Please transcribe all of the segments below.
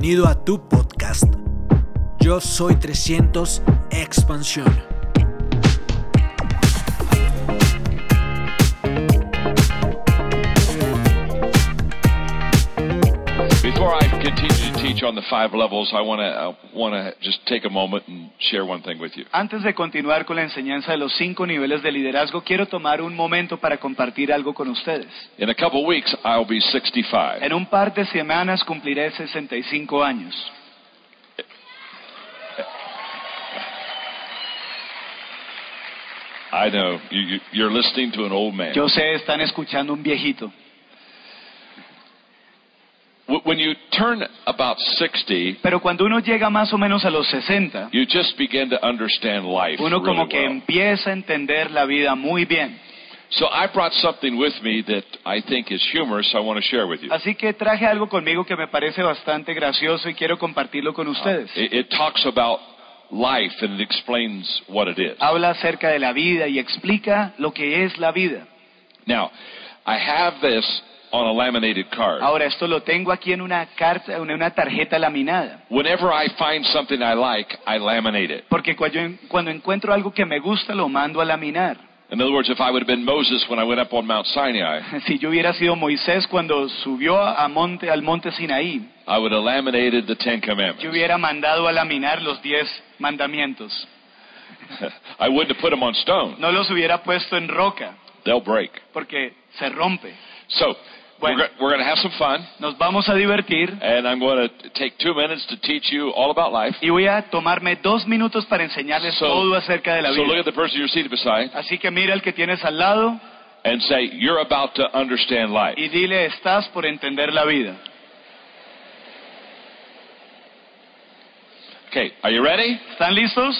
Bienvenido a tu podcast. Yo soy 300 Expansión. Before I continue to teach on the five levels, I want to just take a moment and share one thing with you. Antes de continuar con la enseñanza de los cinco niveles de liderazgo, quiero tomar un momento para compartir algo con ustedes. In a couple weeks, I'll be 65. En un par de semanas cumpliré 65 años. I know you, you, you're listening to an old man. Yo sé, están escuchando un viejito. When you turn about 60, Pero cuando uno llega más o menos a los 60, you just begin to understand life uno como really que well. empieza a entender la vida muy bien. So I brought something with me that I think is humorous. I want to share with you. Así que traje algo conmigo que me parece bastante gracioso y quiero compartirlo con uh, ustedes. It, it talks about life and it explains what it is. Habla acerca de la vida y explica lo que es la vida. Now, I have this on a laminated card. Ahora, esto lo tengo aquí en una carta, en una tarjeta laminada. Whenever I find something I like, I laminate it. Porque cuando, encuentro algo que me gusta, lo mando a laminar. In other words, if I would have been Moses when I went up on Mount Sinai, Si yo hubiera sido Moisés cuando subió a monte, al monte Sinaí, I would have laminated the Ten Commandments. yo hubiera mandado a laminar los diez mandamientos. I wouldn't have put them on stone. No los hubiera puesto en roca, They'll break. porque se rompe. So, Bueno. we're, go- we're going to have some fun, Nos vamos a divertir and I'm going to take two minutes to teach you all about life. y voy a tomarme dos minutos para enseñarles So- todo acerca de la So look vida. at the person you're seated beside Así que mira al que tienes al lado and say, You're about to understand life. y dile, estás por entender la vida. Okay, are you ready? ¿Están listos?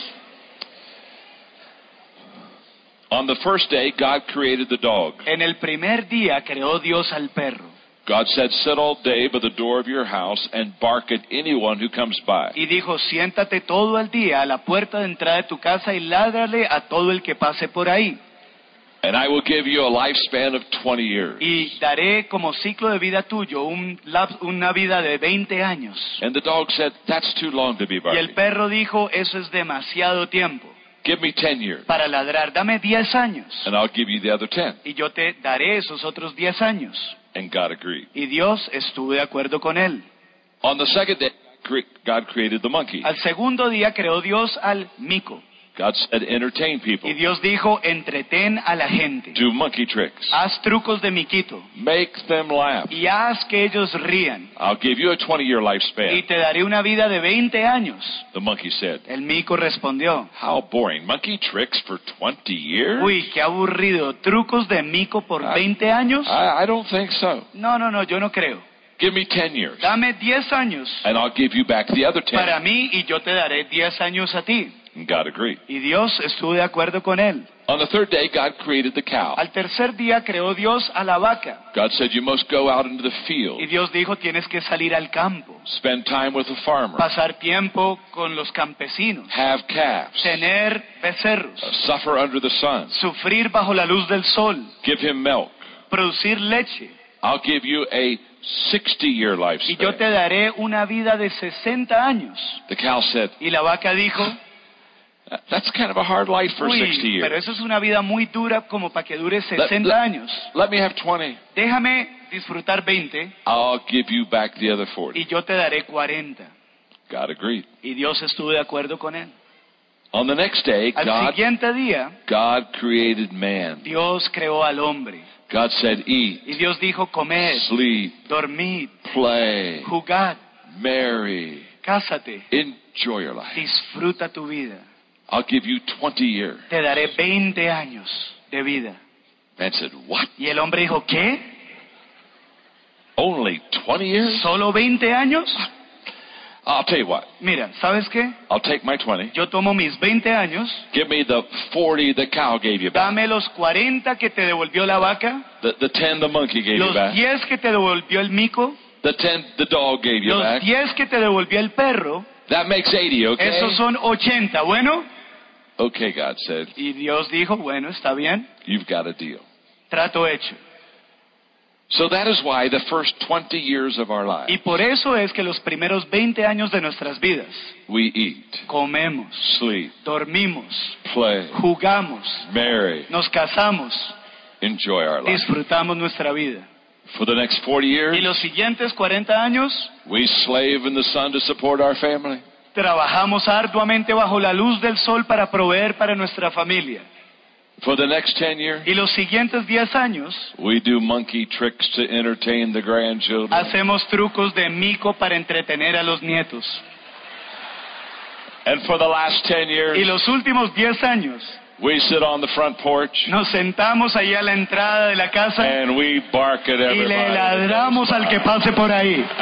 On the first day, God created the dog. En el primer día creó Dios al perro God said, Sit all day by the door of your house and bark at anyone who comes by. y dijo, siéntate todo el día a la puerta de entrada de tu casa y ládrale a todo el que pase por ahí. And I will give you a lifespan of 20 years. Y daré como ciclo de vida tuyo un una vida de 20 años. And the dog said, That's too long to be Y el barking. perro dijo, eso es demasiado tiempo Give me 10 years, para ladrar, dame 10 años. and I'll give you the other 10. Y yo te daré esos otros 10 años. And God agreed. Y Dios estuvo de acuerdo con él. On the second day, God created the monkey. Al segundo día creó Dios al mico. God said, Entertain people, Y Dios dijo, entretén a la gente. do monkey tricks, Haz trucos de miquito. make them laugh. Y haz que ellos rían. I'll give you a 20 year Y lifespan. te daré una vida de 20 años. The monkey said, El mico respondió, How boring. Monkey tricks for 20 years? uy, qué aburrido. ¿Trucos de mico por 20 años? I, I don't think so. No, no, no, yo no creo. Give me 10 years, Dame 10 años and I'll give you back the other 10. para mí y yo te daré 10 años a ti. God agreed. Y Dios estuvo de acuerdo con él. On the third day, God created the cow. Al tercer día creó Dios a la vaca. God said, You must go out into the field, Y Dios dijo, tienes que salir al campo, spend time with the farmer, pasar tiempo con los campesinos, have calves, tener becerros, uh, suffer under the sun, sufrir bajo la luz del sol, give him milk. producir leche. I'll give you a 60 year Y yo te lifespan. daré una vida de 60 años. The cow said, Y la vaca dijo, That's kind of a hard life for 60 uy, pero years. eso es una vida muy dura como para que dure 60 let- años. Let me have 20. Déjame disfrutar 20 I'll give you back the other 40. y yo te daré 40. God agreed. Y Dios estuvo de acuerdo con él. On the next day, Al God, siguiente día, God created man. Dios creó al hombre. God said, Eat, Y Dios dijo, comed, sleep, dormid, play, jugad, marry, cásate, enjoy your life. disfruta tu vida. I'll give you 20 years. Te daré 20 años de vida. Man said, What? Y el hombre dijo, ¿qué? Only 20 years? ¿Solo 20 años? I'll tell you what. Mira, ¿sabes qué? I'll take my 20. Yo tomo mis 20 años, Give me the 40 the cow gave you back. dame los 40 que te devolvió la vaca, The, the 10 the monkey gave you los back. 10 que te devolvió el mico, The 10 the dog gave you los back. 10 que te devolvió el perro, That makes 80, okay? esos son 80. Bueno, Okay, God said, y Dios dijo, bueno, está bien, you've got a deal. trato hecho. So that is why the first 20 years of our Y por eso es que los primeros 20 años de nuestras vidas we eat, comemos, sleep, dormimos, play, jugamos, marry, nos casamos, enjoy our life. disfrutamos nuestra vida. For the next 40 years, Y los siguientes 40 años we slave in the sun to support our family. Trabajamos arduamente bajo la luz del sol para proveer para nuestra familia. For the next 10 years, Y los siguientes 10 años we do monkey tricks to entertain the grandchildren. hacemos trucos de mico para entretener a los nietos. And for the last 10 Y years, los últimos 10 años we sit on the front porch nos sentamos ahí a la entrada de la casa and we bark at y le ladramos al que pase por ahí.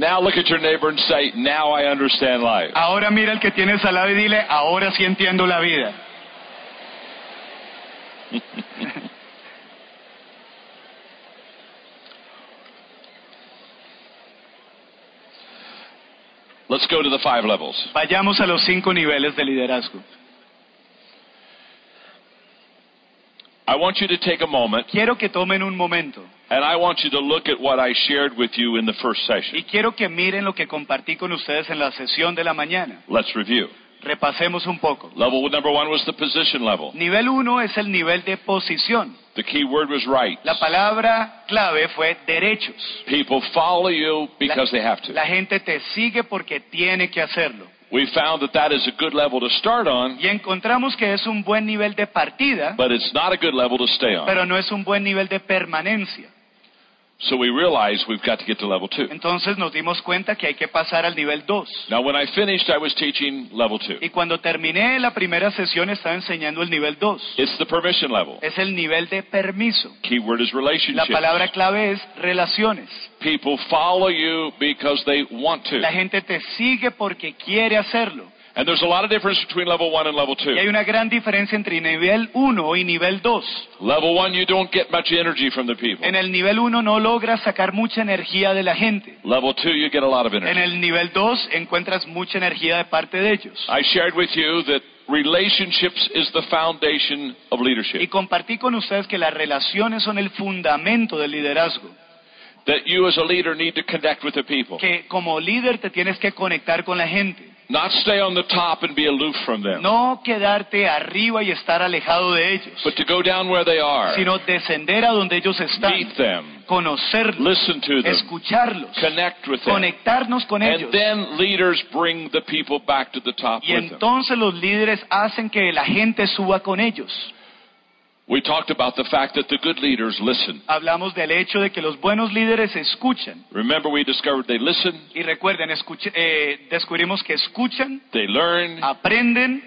Now look at your neighbor and say, Now I understand life. Ahora mira al que tienes al lado y dile, ahora sí entiendo la vida. Let's go to the five levels. Vayamos a los cinco niveles de liderazgo. I want you to take a moment Quiero que tomen un momento and I want you to look at what I shared with you in the first session. y quiero que miren lo que compartí con ustedes en la sesión de la mañana. Let's review. Repasemos un poco. Level number one was the position level. Nivel uno es el nivel de posición. The key word was right. La palabra clave fue derechos. People follow you because they have to. La gente te sigue porque tiene que hacerlo. We found that that is a good level to start on, Y encontramos que es un buen nivel de partida, but it's not a good level to stay on. pero no es un buen nivel de permanencia. So we realized we've got to get to level two. Entonces nos dimos cuenta que hay que pasar al nivel 2. Now, when I finished, I was teaching level two. Y cuando terminé la primera sesión estaba enseñando el nivel 2. It's the permission level. Es el nivel de permiso. Key word is La relationship. palabra clave es relaciones. People follow you because they want to. La gente te sigue porque quiere hacerlo. And there's a lot of difference between level one and level two. Y hay una gran diferencia entre nivel 1 y nivel 2. Level one, you don't get much energy from the people. En el nivel 1 no logras sacar mucha energía de la gente. Level two, you get a lot of En energy. el nivel 2 encuentras mucha energía de parte de ellos. I shared with you that relationships is the foundation of Y leadership. compartí con ustedes que las relaciones son el fundamento del liderazgo. That you as a leader need to connect with the people. Que como líder te tienes que conectar con la gente. Not stay on the top and be aloof from them. No quedarte arriba y estar alejado de ellos. But to go down where they are. Sino descender a donde ellos están. Meet them. Conocerlos. Listen to them. Escucharlos. Connect with them. Conectarnos con And ellos. then leaders bring the people back to the top Y with them. entonces los líderes hacen que la gente suba con ellos. We talked about the fact that the good leaders listen. Hablamos del hecho de que los buenos líderes escuchan. Remember, we discovered they listen, Y recuerden, escuch- eh, descubrimos que escuchan, they learn, aprenden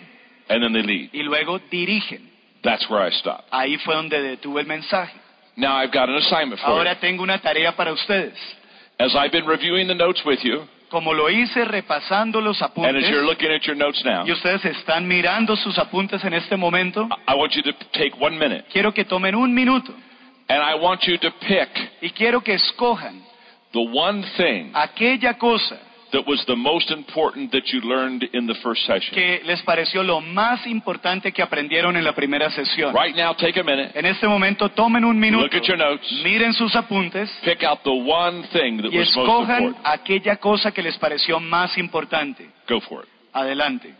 and then they lead. y luego dirigen. That's where I stopped. Ahí fue donde detuve el mensaje. Now I've got an assignment for you. Ahora tengo una tarea para ustedes. As I've been reviewing the notes with you, Como lo hice repasando los and as apuntes, you're looking at your notes now, y ustedes están mirando sus apuntes en este momento, I want you to take one minute, quiero que tomen un minuto and I want you to pick y quiero que escojan the one thing aquella cosa that was the most important that you learned in the first session. que les pareció lo más importante que aprendieron en la primera sesión. Right now, take a minute, En este momento tomen un minuto, look at your notes, miren sus apuntes pick out the one thing that y was most escojan important. aquella cosa que les pareció más importante. Go for it. Adelante.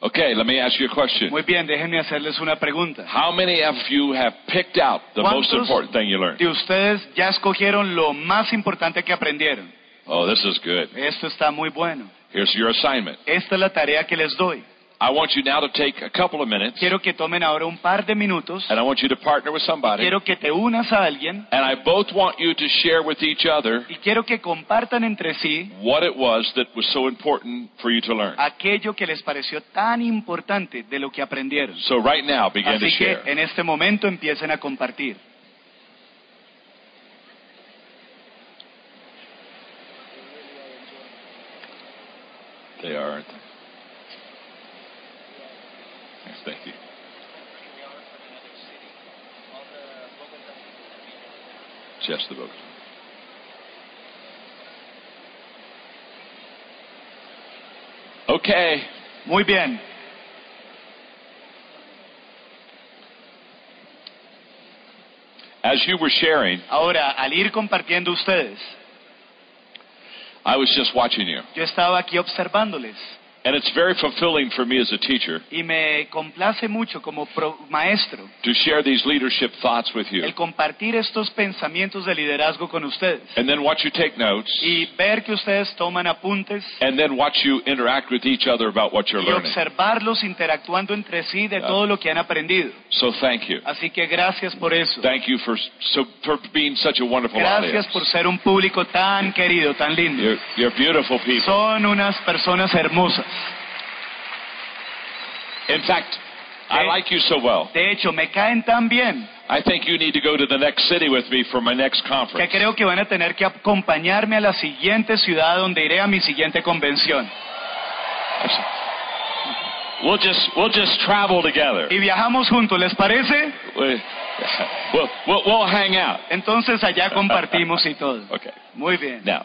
Okay, let me ask you a question. Muy bien, déjenme hacerles una pregunta. How many of you have picked out the most important thing you learned? de ustedes ya escogieron lo más importante que aprendieron? Oh, this is good. Esto está muy bueno. Here's your assignment. Esta es la tarea que les doy. I want you now to take a couple of minutes, Quiero que tomen ahora un par de minutos. and I want you to partner with somebody, Quiero que te unas a alguien and I both want you to share with each other y quiero que compartan entre sí what it was that was so important for you to learn. aquello que les pareció tan importante de lo que aprendieron. So right now, begin to Así que share. en este momento empiecen a compartir. They are, perspective. Just the Bogota. Okay, muy bien. As you were sharing, ahora al ir compartiendo ustedes, I was just watching you. Yo estaba aquí observándoles. And it's very fulfilling for me as a teacher y me complace mucho como pro- maestro to share these leadership thoughts with you. el compartir estos pensamientos de liderazgo con ustedes And then watch you take notes. y ver que ustedes toman apuntes And then watch you interact with each other about what you're y learning. observarlos interactuando entre sí de todo lo que han aprendido. So thank you. Así que gracias por eso. Thank you for so for being such a wonderful Gracias audience. por ser un público tan querido, tan lindo. You're, you're beautiful people. Son unas personas hermosas. In fact, I like you so well. De hecho, me caen tan bien I think you need to go to the next city with me for my next que conference. creo que van a tener que acompañarme a la siguiente ciudad donde iré a mi siguiente convención. We'll just we'll just travel together. Y viajamos juntos, ¿les parece? We- We'll, we'll, we'll hang out. Entonces allá compartimos y todo. Okay. Muy bien. Now,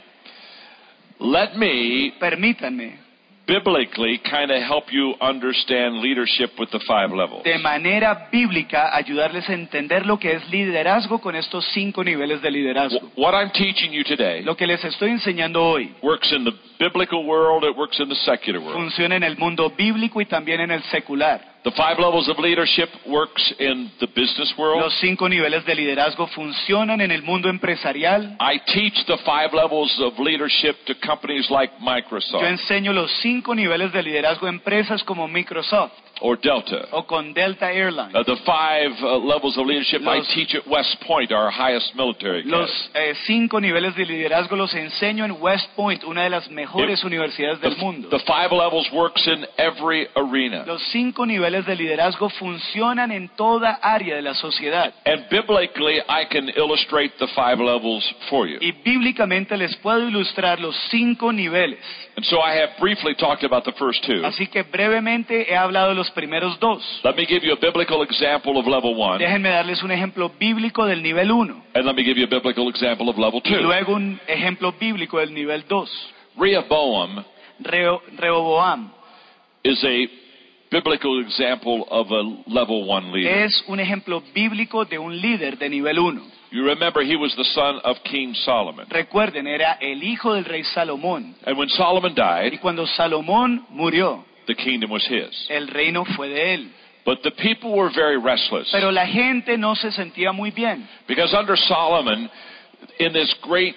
let me Permítanme biblically kind of help you understand leadership with the five levels. de manera bíblica ayudarles a entender lo que es liderazgo con estos cinco niveles de liderazgo. Wh- What I'm teaching you today Lo que les estoy enseñando hoy works in the biblical world, it works in the secular world. funciona en el mundo bíblico y también en el secular. The five levels of leadership works in the business world. Los cinco niveles de liderazgo funcionan en el mundo empresarial. I teach the five levels of leadership to companies like Microsoft. Yo enseño los cinco niveles de liderazgo a empresas como Microsoft or Delta. o con Delta Airlines. Uh, the five uh, levels of leadership I teach at West Point, our highest military. Los eh, cinco niveles de liderazgo los enseño en West Point, una de las mejores It- universidades The, del mundo. the five levels works in every arena. Los cinco niveles de liderazgo funcionan en toda área de la sociedad. And biblically, I can illustrate the five levels for you. Y bíblicamente les puedo ilustrar los cinco niveles. And so I have briefly talked about the first two. Así que brevemente he hablado de los primeros dos. Let me give you a biblical example of level one, Déjenme darles un ejemplo bíblico del nivel 1 and let me give you a biblical example of level y two. luego un ejemplo bíblico del nivel 2. Rehoboam Reo- Rehoboam is a biblical example of a level one leader. es un ejemplo bíblico de un líder de nivel 1. You remember he was the son of King Solomon. Recuerden, era el hijo del rey Salomón. And when Solomon Y died, cuando Salomón murió, the kingdom was his. el reino fue de él. But the people were very restless Pero la gente no se sentía muy bien. because under Solomon, in this great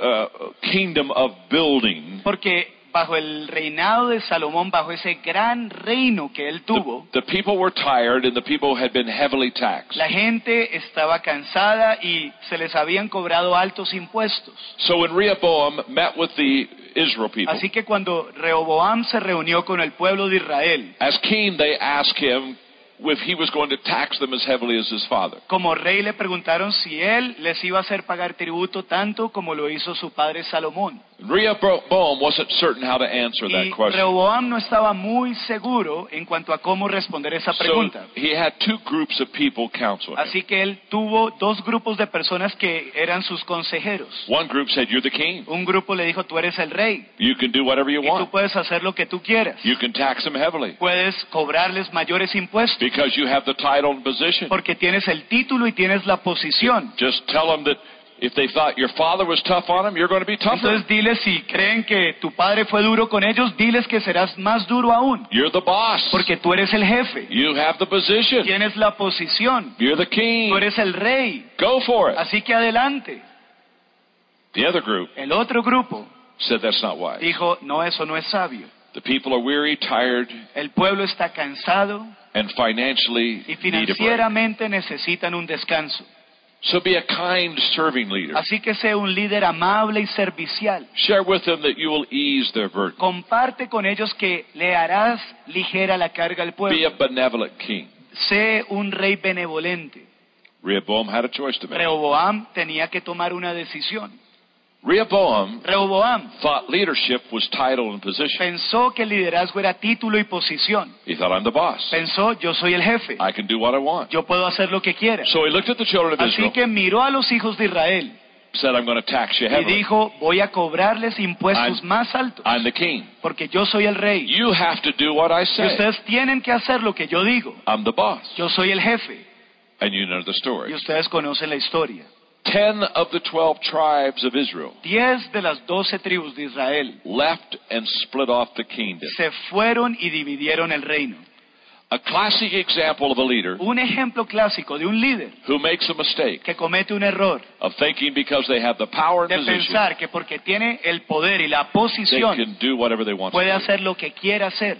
uh, kingdom of building, Porque bajo el reinado de Salomón, bajo ese gran reino que él tuvo, the people were tired and the people had been heavily taxed. la gente estaba cansada y se les habían cobrado altos impuestos. So when Rehoboam met with the Israel people, Así que cuando Rehoboam se reunió con el pueblo de Israel, as king, they asked him if he was going to tax them as heavily as his father. como rey le preguntaron si él les iba a hacer pagar tributo tanto como lo hizo su padre Salomón. Rehoboam wasn't certain how to answer that Y question. Rehoboam no estaba muy seguro en cuanto a cómo responder esa pregunta. So he had two groups of people counsel him. Así que él tuvo dos grupos de personas que eran sus consejeros. One group said, You're the king. Un grupo le dijo, tú eres el rey You can do whatever you y tú want. puedes hacer lo que tú quieras. You can tax them heavily Puedes cobrarles mayores impuestos because you have the title and position. porque tienes el título y tienes la posición. Just tell them that if they thought your father was tough on them, you're going to be tougher. Entonces diles si creen que tu padre fue duro con ellos, diles que serás más duro aún, You're the boss. porque tú eres el jefe, You have the position. tienes la posición, You're the king. tú eres el rey, Go for it. así que adelante. The other group El otro grupo said that's not wise. dijo, no, eso no es sabio. The people are weary, tired, El pueblo está cansado and financially y need a break. financieramente necesitan un descanso. So be a kind, serving leader. Así que sé un líder amable y servicial. Share with them that you will ease their burden. Comparte con ellos que le harás ligera la carga al Be a pueblo. benevolent king. Sé un rey benevolente. Rehoboam had a choice to make. Rehoboam tenía que tomar una decisión. Rehoboam Rehoboam thought leadership was title and position. pensó que el liderazgo era título y posición. He thought, I'm the boss. Pensó, yo soy el jefe. I can do what I want. Yo puedo hacer lo que quiera. So he looked at the children of Así Israel que miró a los hijos de Israel said, I'm going to tax you y heavily. dijo, voy a cobrarles impuestos I'm- más altos, I'm the king. porque yo soy el rey. You have to do what I Y say. ustedes tienen que hacer lo que yo digo. I'm the boss. Yo soy el jefe. And you know the Y story. ustedes conocen la historia. Ten of the twelve tribes of Israel Diez de las doce tribus de Israel left and split off the kingdom. se fueron y dividieron el reino. A classic example of a leader Un ejemplo clásico de un líder who makes a mistake que comete un error of thinking because they have the power and de position, pensar que porque tiene el poder y la they posición can do whatever they want to puede do. hacer lo que quiera hacer.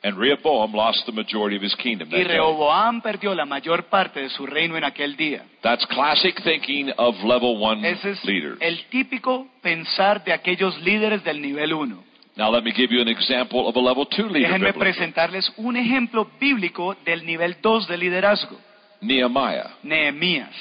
And Rehoboam lost the majority of his kingdom. Y that day. Rehoboam perdió la mayor parte de su reino en aquel día. That's classic thinking of level one Ese es leaders. el típico pensar de aquellos líderes del nivel 1. Now let me give you an example of a level two leader. Déjenme biblically. presentarles un ejemplo bíblico del nivel 2 de liderazgo. Nehemiah. Nehemías.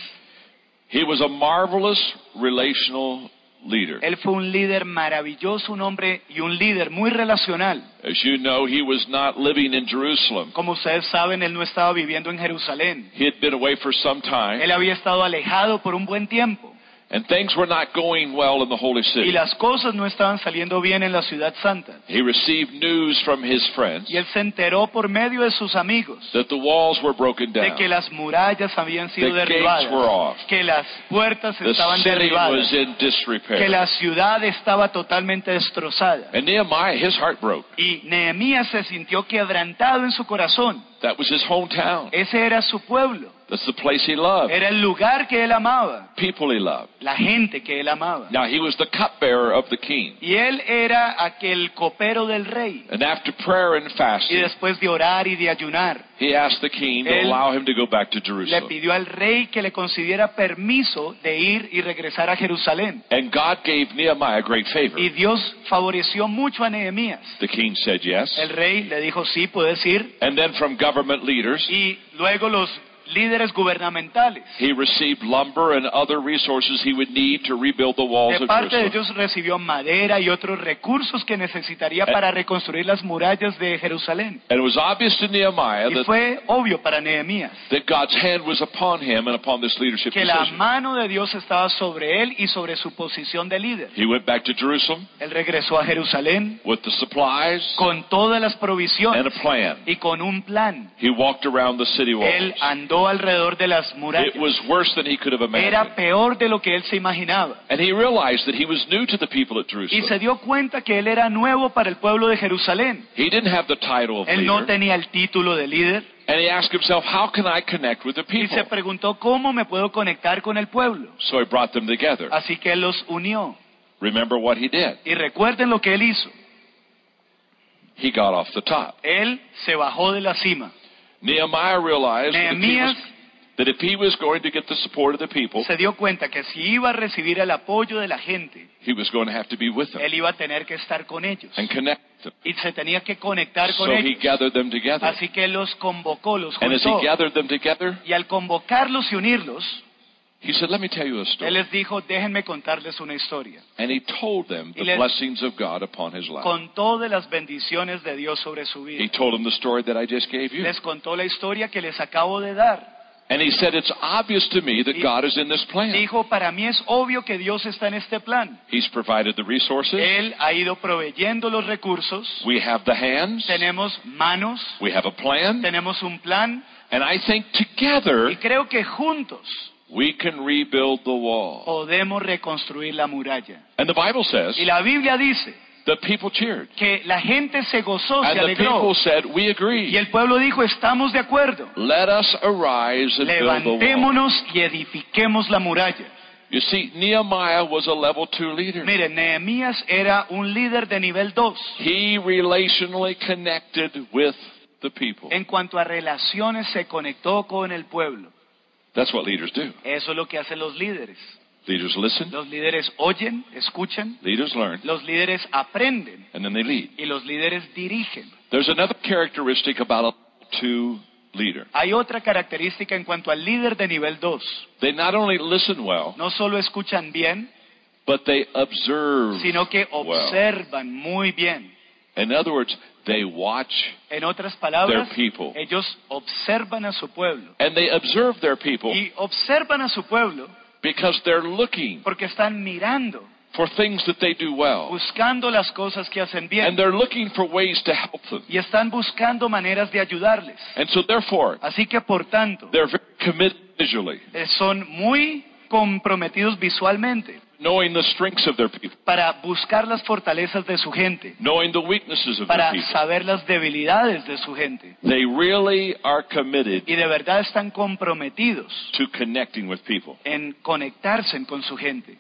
He was a marvelous relational leader. Él fue un líder maravilloso, un hombre y un líder muy relacional. As you know, he was not living in Jerusalem. Como ustedes saben, él no estaba viviendo en Jerusalén. He had been away for some time, Él había estado alejado por un buen tiempo. And things were not going well in the holy city. Y las cosas no estaban saliendo bien en la ciudad santa. He received news from his friends Y él se enteró por medio de sus amigos that the walls were broken down. de que las murallas habían sido The gates were off. que las puertas The estaban city derribadas, was in disrepair. que la ciudad estaba totalmente destrozada. And Nehemiah, his heart broke. Y Nehemías se sintió quebrantado en su corazón. That was his hometown. Ese era su pueblo, That's the place he loved. era el lugar que él amaba, People he loved. la gente que él amaba. Now he was the cupbearer of the king. Y él era aquel copero del rey. And after prayer and Y fasting, después de orar y de ayunar, he asked the king to allow him to go back to le Jerusalem. pidió al rey que le concediera permiso de ir y regresar a Jerusalén. And God gave Nehemiah great favor. Y Dios favoreció mucho a Nehemías. The king said yes. El rey le dijo, sí, puedes ir. And then from government leaders, Y luego los líderes gubernamentales. he received lumber and other resources he would need to rebuild the walls De of de ellos recibió madera y otros recursos que necesitaría Eh. para reconstruir las murallas de Jerusalén. And it was obvious to Nehemiah Y that, fue obvio para Nehemías that God's hand was upon him and upon this leadership que la mano de Dios estaba sobre él y sobre su posición de líder. He went back to Jerusalem Él regresó a Jerusalén with the supplies con todas las and provisiones a plan. y con un plan. He walked around the city walls. Él andó alrededor de las murallas. It was worse than he could have Era imagined. peor de lo que él se imaginaba. And he realized that he was new to the people at Y se Jerusalem. dio cuenta que él era nuevo para el pueblo de Jerusalén. He didn't have the title of Él no leader. tenía el título de líder. And he asked himself, how can I connect with the Y se people? preguntó cómo me puedo conectar con el pueblo. So he brought them together. Así que él los unió. Remember what he did. Y recuerden lo que él hizo. He got off the top. Él se bajó de la cima. Nehemiah realized that if, he Nehemías was, that if he was going to get the support of the people, se dio cuenta que si iba a recibir el apoyo de la gente, he was going to have to be with them él iba a tener que estar con ellos. and connect with them. Y se tenía que conectar con So he ellos. gathered them together. Así que los convocó, los And as he juntó. gathered them together, Y al convocarlos y unirlos, he said, Let me tell you a story. él les dijo, déjenme contarles una historia. And he told them the les- blessings of God upon his life. Contó de las bendiciones de Dios sobre su vida. He told them the story that I just gave you. Les contó la historia que les acabo de dar. And he said, It's obvious to me that God is in this plan. Dijo, para mí es obvio que Dios está en este plan. He's provided the resources. Él ha ido proveyendo los recursos. We have the hands. Tenemos manos, We have a plan. tenemos un plan. And I think together Y creo que juntos we can rebuild the wall. podemos reconstruir la muralla. And the Bible says Y la Biblia dice the people cheered. que la gente se gozó, se And the alegró. people said, We agree. Y el pueblo dijo, estamos de acuerdo. Let us arise and build the wall. Levantémonos y edifiquemos la muralla. You see, Nehemiah was a level two leader. Miren, Nehemías era un líder de nivel 2 He relationally connected with the people. en cuanto a relaciones se conectó con el pueblo. That's what leaders do. Eso es lo que hacen los líderes. Leaders listen, Los líderes oyen, escuchan, leaders learn, los líderes aprenden and then they lead. y los líderes dirigen. There's another characteristic about a two leader. Hay otra característica en cuanto al líder de nivel 2. They not only listen well, No solo escuchan bien, but they observe sino que well. observan muy bien. In other words, they watch En otras palabras, Their people. ellos observan a su pueblo. and they observe their people Y observan a su pueblo because they're looking porque están mirando, for things that they do well. buscando las cosas que hacen And they're looking for ways to help them. y están buscando maneras de ayudarles. And so therefore, Así que, por tanto, they're very committed visually, eh, son muy comprometidos visualmente knowing the strengths of their people, para buscar las fortalezas de su gente, knowing the weaknesses of para their people. saber las debilidades de su gente. They really are committed Y de verdad están comprometidos to connecting with people. en conectarse con su gente.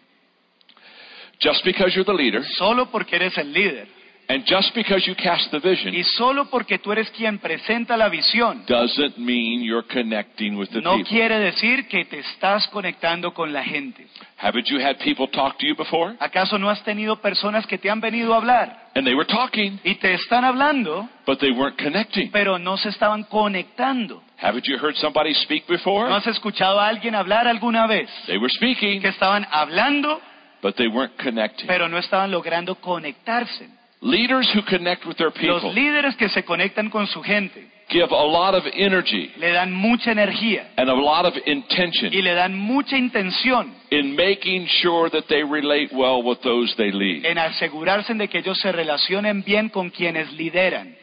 Just because you're the leader, Solo porque eres el líder and just because you cast the vision, y solo porque tú eres quien presenta la visión, doesn't mean you're connecting with the people. no people. quiere decir que te estás conectando con la gente. Haven't you had people talk to you before? ¿Acaso no has tenido personas que te han venido a hablar And they were talking, y te están hablando, but they weren't connecting. pero no se estaban conectando? Haven't you heard somebody speak before? ¿No has escuchado a alguien hablar alguna vez? They were speaking, Que estaban hablando, but they weren't connecting. pero no estaban logrando conectarse. Leaders who connect with their people. Los líderes que se conectan con su gente give a lot of energy le dan mucha energía and a lot of intention. y le dan mucha intención in making sure that they relate well with those they lead. en asegurarse de que ellos se relacionen bien con quienes lideran.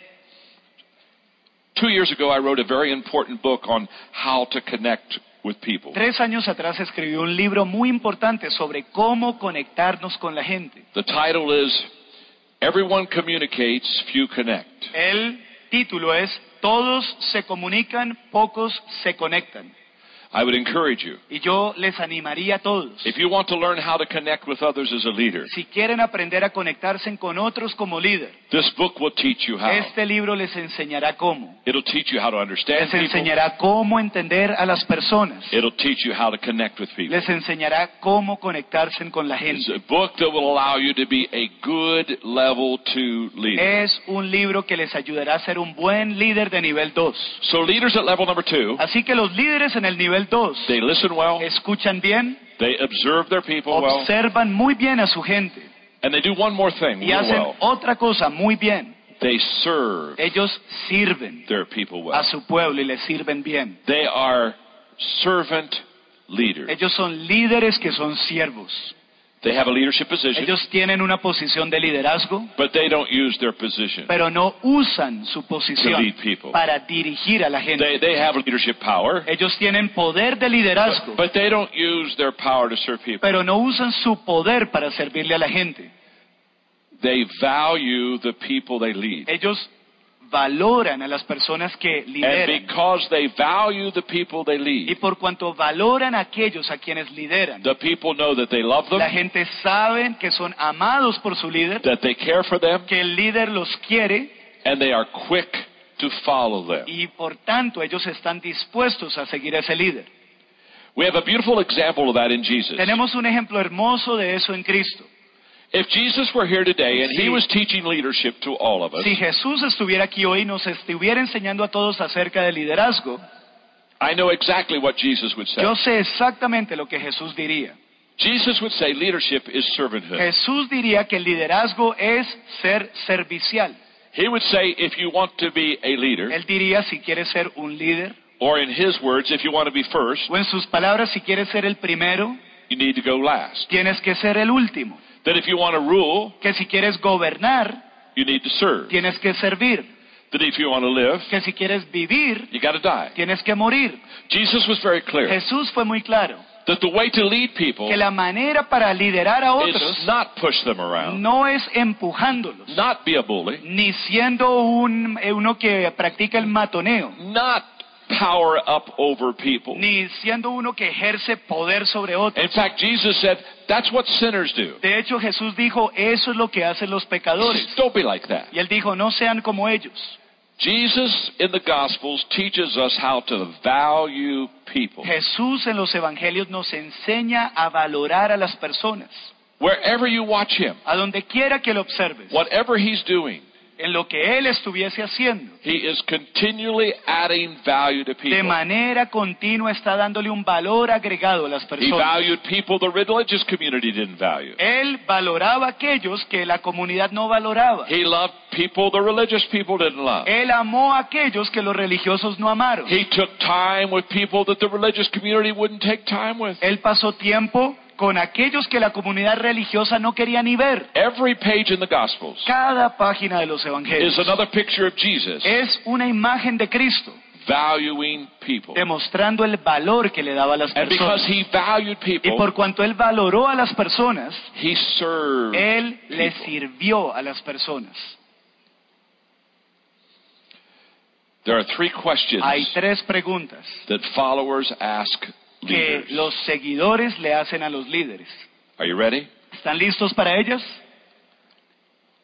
Two years ago, I wrote a very important book on how to connect with people. Tres años atrás escribí un libro muy importante sobre cómo conectarnos con la gente. The title is Everyone Communicates, Few Connect. El título es Todos se comunican, pocos se conectan. I would encourage you, Y yo les animaría a todos. if you want to learn how to connect with others as a leader, Si quieren aprender a conectarse con otros como líder, this book will teach you how. este libro les enseñará cómo. It'll teach you how to understand Les people. enseñará cómo entender a las personas. It'll teach you how to connect with people. Les enseñará cómo conectarse con la It's gente. a book that will allow you to be a good level leader. Es un libro que les ayudará a ser un buen líder de nivel 2. So leaders at level number two, Así que los líderes en el nivel 2 they listen well, escuchan bien, they observe their people well, observan muy bien a su gente and they do one more thing y hacen well. otra cosa muy bien. They serve Ellos sirven their people well. a su pueblo y les sirven bien. They are servant leaders. Ellos son líderes que son siervos. They have a leadership position, Ellos tienen una posición de liderazgo, but they don't use their position. pero no usan su To posición lead people. para dirigir a la They, gente. they have leadership power, Ellos tienen poder de liderazgo, but they don't use their power to serve people. pero no usan su poder para servirle a la gente. They value the people they lead. Ellos valoran a las personas que And lideran. because they value the people they Y lead, por cuanto valoran a aquellos a quienes lideran, the people know that they love them, la gente sabe que son amados por su líder, that they care for them, que el líder los quiere and they are quick to follow them. y por tanto ellos están dispuestos a seguir a ese líder. We have a beautiful example of that in Jesus. Tenemos un ejemplo hermoso de eso en Cristo. If Jesus were here today and he was teaching leadership to all of us, Si Jesús estuviera aquí hoy y nos estuviera enseñando a todos acerca del liderazgo, I know exactly what Jesus would say. yo sé exactamente lo que Jesús diría. Jesus would say leadership is servanthood. Jesús diría que el liderazgo es ser servicial. He would say if you want to be a leader, Él diría si quieres ser un líder, or in his words, if you want to be first, o en sus palabras, si quieres ser el primero, you need to go last. tienes que ser el último. That if you want to rule, Que si quieres gobernar, you need to serve. tienes que servir. That if you want to live, Que si quieres vivir, you got to die. tienes que morir. Jesus was very clear Jesús fue muy claro that the way to lead people que la manera para liderar a is otros not push them around, no es empujándolos, not be a bully, ni siendo un, eh, uno que practica el matoneo, not power up over people. ni siendo uno que ejerce poder sobre otros. In fact, Jesus said that's what sinners do. De hecho, Jesús dijo, eso es lo que hacen los pecadores. Don't be like that. Y él dijo, no sean como ellos. Jesus in the Gospels teaches us how to value people. Jesús en los evangelios nos enseña a valorar a las personas. Wherever you watch him, A donde quiera que lo observes, whatever he's doing, en lo que él estuviese haciendo. He is continually adding value to De people. manera continua está dándole un valor agregado a las He personas. valued people the religious community didn't value. Él valoraba aquellos que la comunidad no valoraba. He loved people the religious people didn't love. Él amó a aquellos que los religiosos no amaron. He took time with people that the religious community wouldn't take time with. Él pasó tiempo con aquellos que la comunidad religiosa no quería ni ver. Every page in the Gospels Cada página de los is evangelios another picture of Jesus es una imagen de Cristo, valuing people. demostrando el valor que le daba a las And personas. he valued Y people, por cuanto él valoró a las personas, he served él le sirvió a las personas. There are three questions Hay tres preguntas that followers ask que leaders. los seguidores le hacen a los líderes. Are you ready? ¿Están listos para ellas?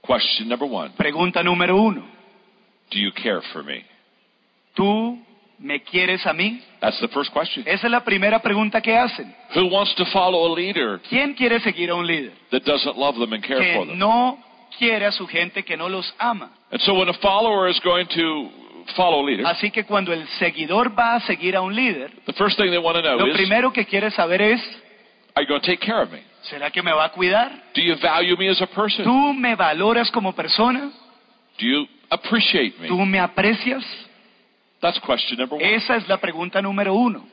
Question number one Pregunta número uno. Do you care for me? ¿Tú me quieres a mí? That's the first question. Esa es la primera pregunta que hacen. Who wants to follow a leader ¿Quién quiere seguir a un líder? that doesn't love them and care Que for them? no quiere a su gente, que no los ama. And so when a follower is going to follow a leader, Así que cuando el seguidor va a seguir a un líder, the first thing they want to know lo is, primero que quiere saber es, are you going to take care of me? ¿será que me va a cuidar? Do you value me as a person? ¿Tú me valoras como persona? Do you appreciate me? ¿Tú me aprecias? That's question number one. Esa es la pregunta número uno.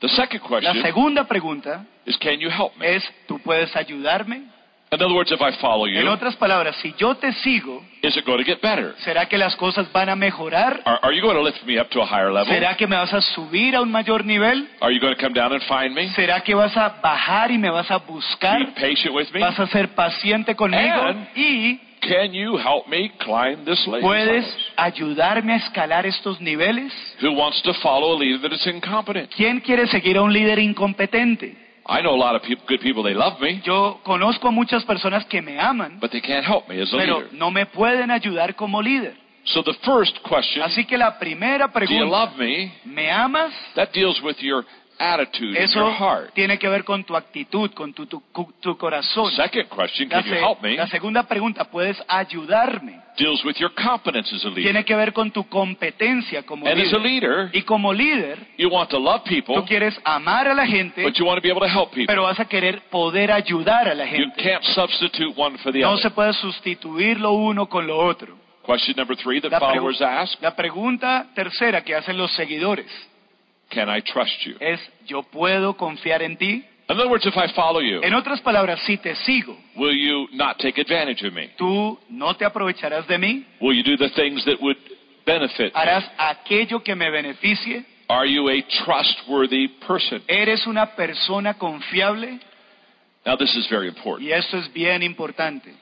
The second La question segunda pregunta is, can you help me? es, ¿tú puedes ayudarme? In other words, if I follow En you, otras palabras, si yo te sigo, is it going to get better? ¿será que las cosas van a mejorar? Are, are you going to lift me up to a higher level? ¿Será que me vas a subir a un mayor nivel? Are you going to come down and find me? ¿Será que vas a bajar y me vas a Be buscar? patient with me? ¿Vas a ser paciente conmigo? And- Y Can you help me climb this puedes ayudarme a escalar estos niveles. Who wants to follow a leader that is incompetent? ¿Quién quiere seguir a un líder incompetente? I know a lot of good people, they love me, Yo conozco a muchas personas que me aman, but they can't help me as a pero leader. no me pueden ayudar como líder. So the first question, Así que la primera do you pregunta, love me? ¿me amas? That deals with your attitude and Eso your heart. tiene que ver con tu actitud, con tu, tu, tu corazón. Second question, La, can you help me? la segunda pregunta, ¿puedes ayudarme? Deals with your competence as a leader. Tiene que ver con tu competencia como And as a líder. leader, Y como líder, you want to love people, tú quieres amar a la gente, but you want to be able to help people. pero vas a querer poder ayudar a la You gente. can't substitute one for the No other. se puede sustituir lo uno con lo otro. Question number three that La, followers ask, la pregunta tercera que hacen los seguidores can I trust you? es, ¿yo puedo confiar en ti? In other words, if I follow you, En otras palabras, si te sigo, will you not take advantage of me? ¿tú no te aprovecharás de mí? Will you do the things that would benefit me? Aquello que me beneficie? Are you a trustworthy person? ¿Eres una persona confiable? Now, this is very important Y esto es bien importante,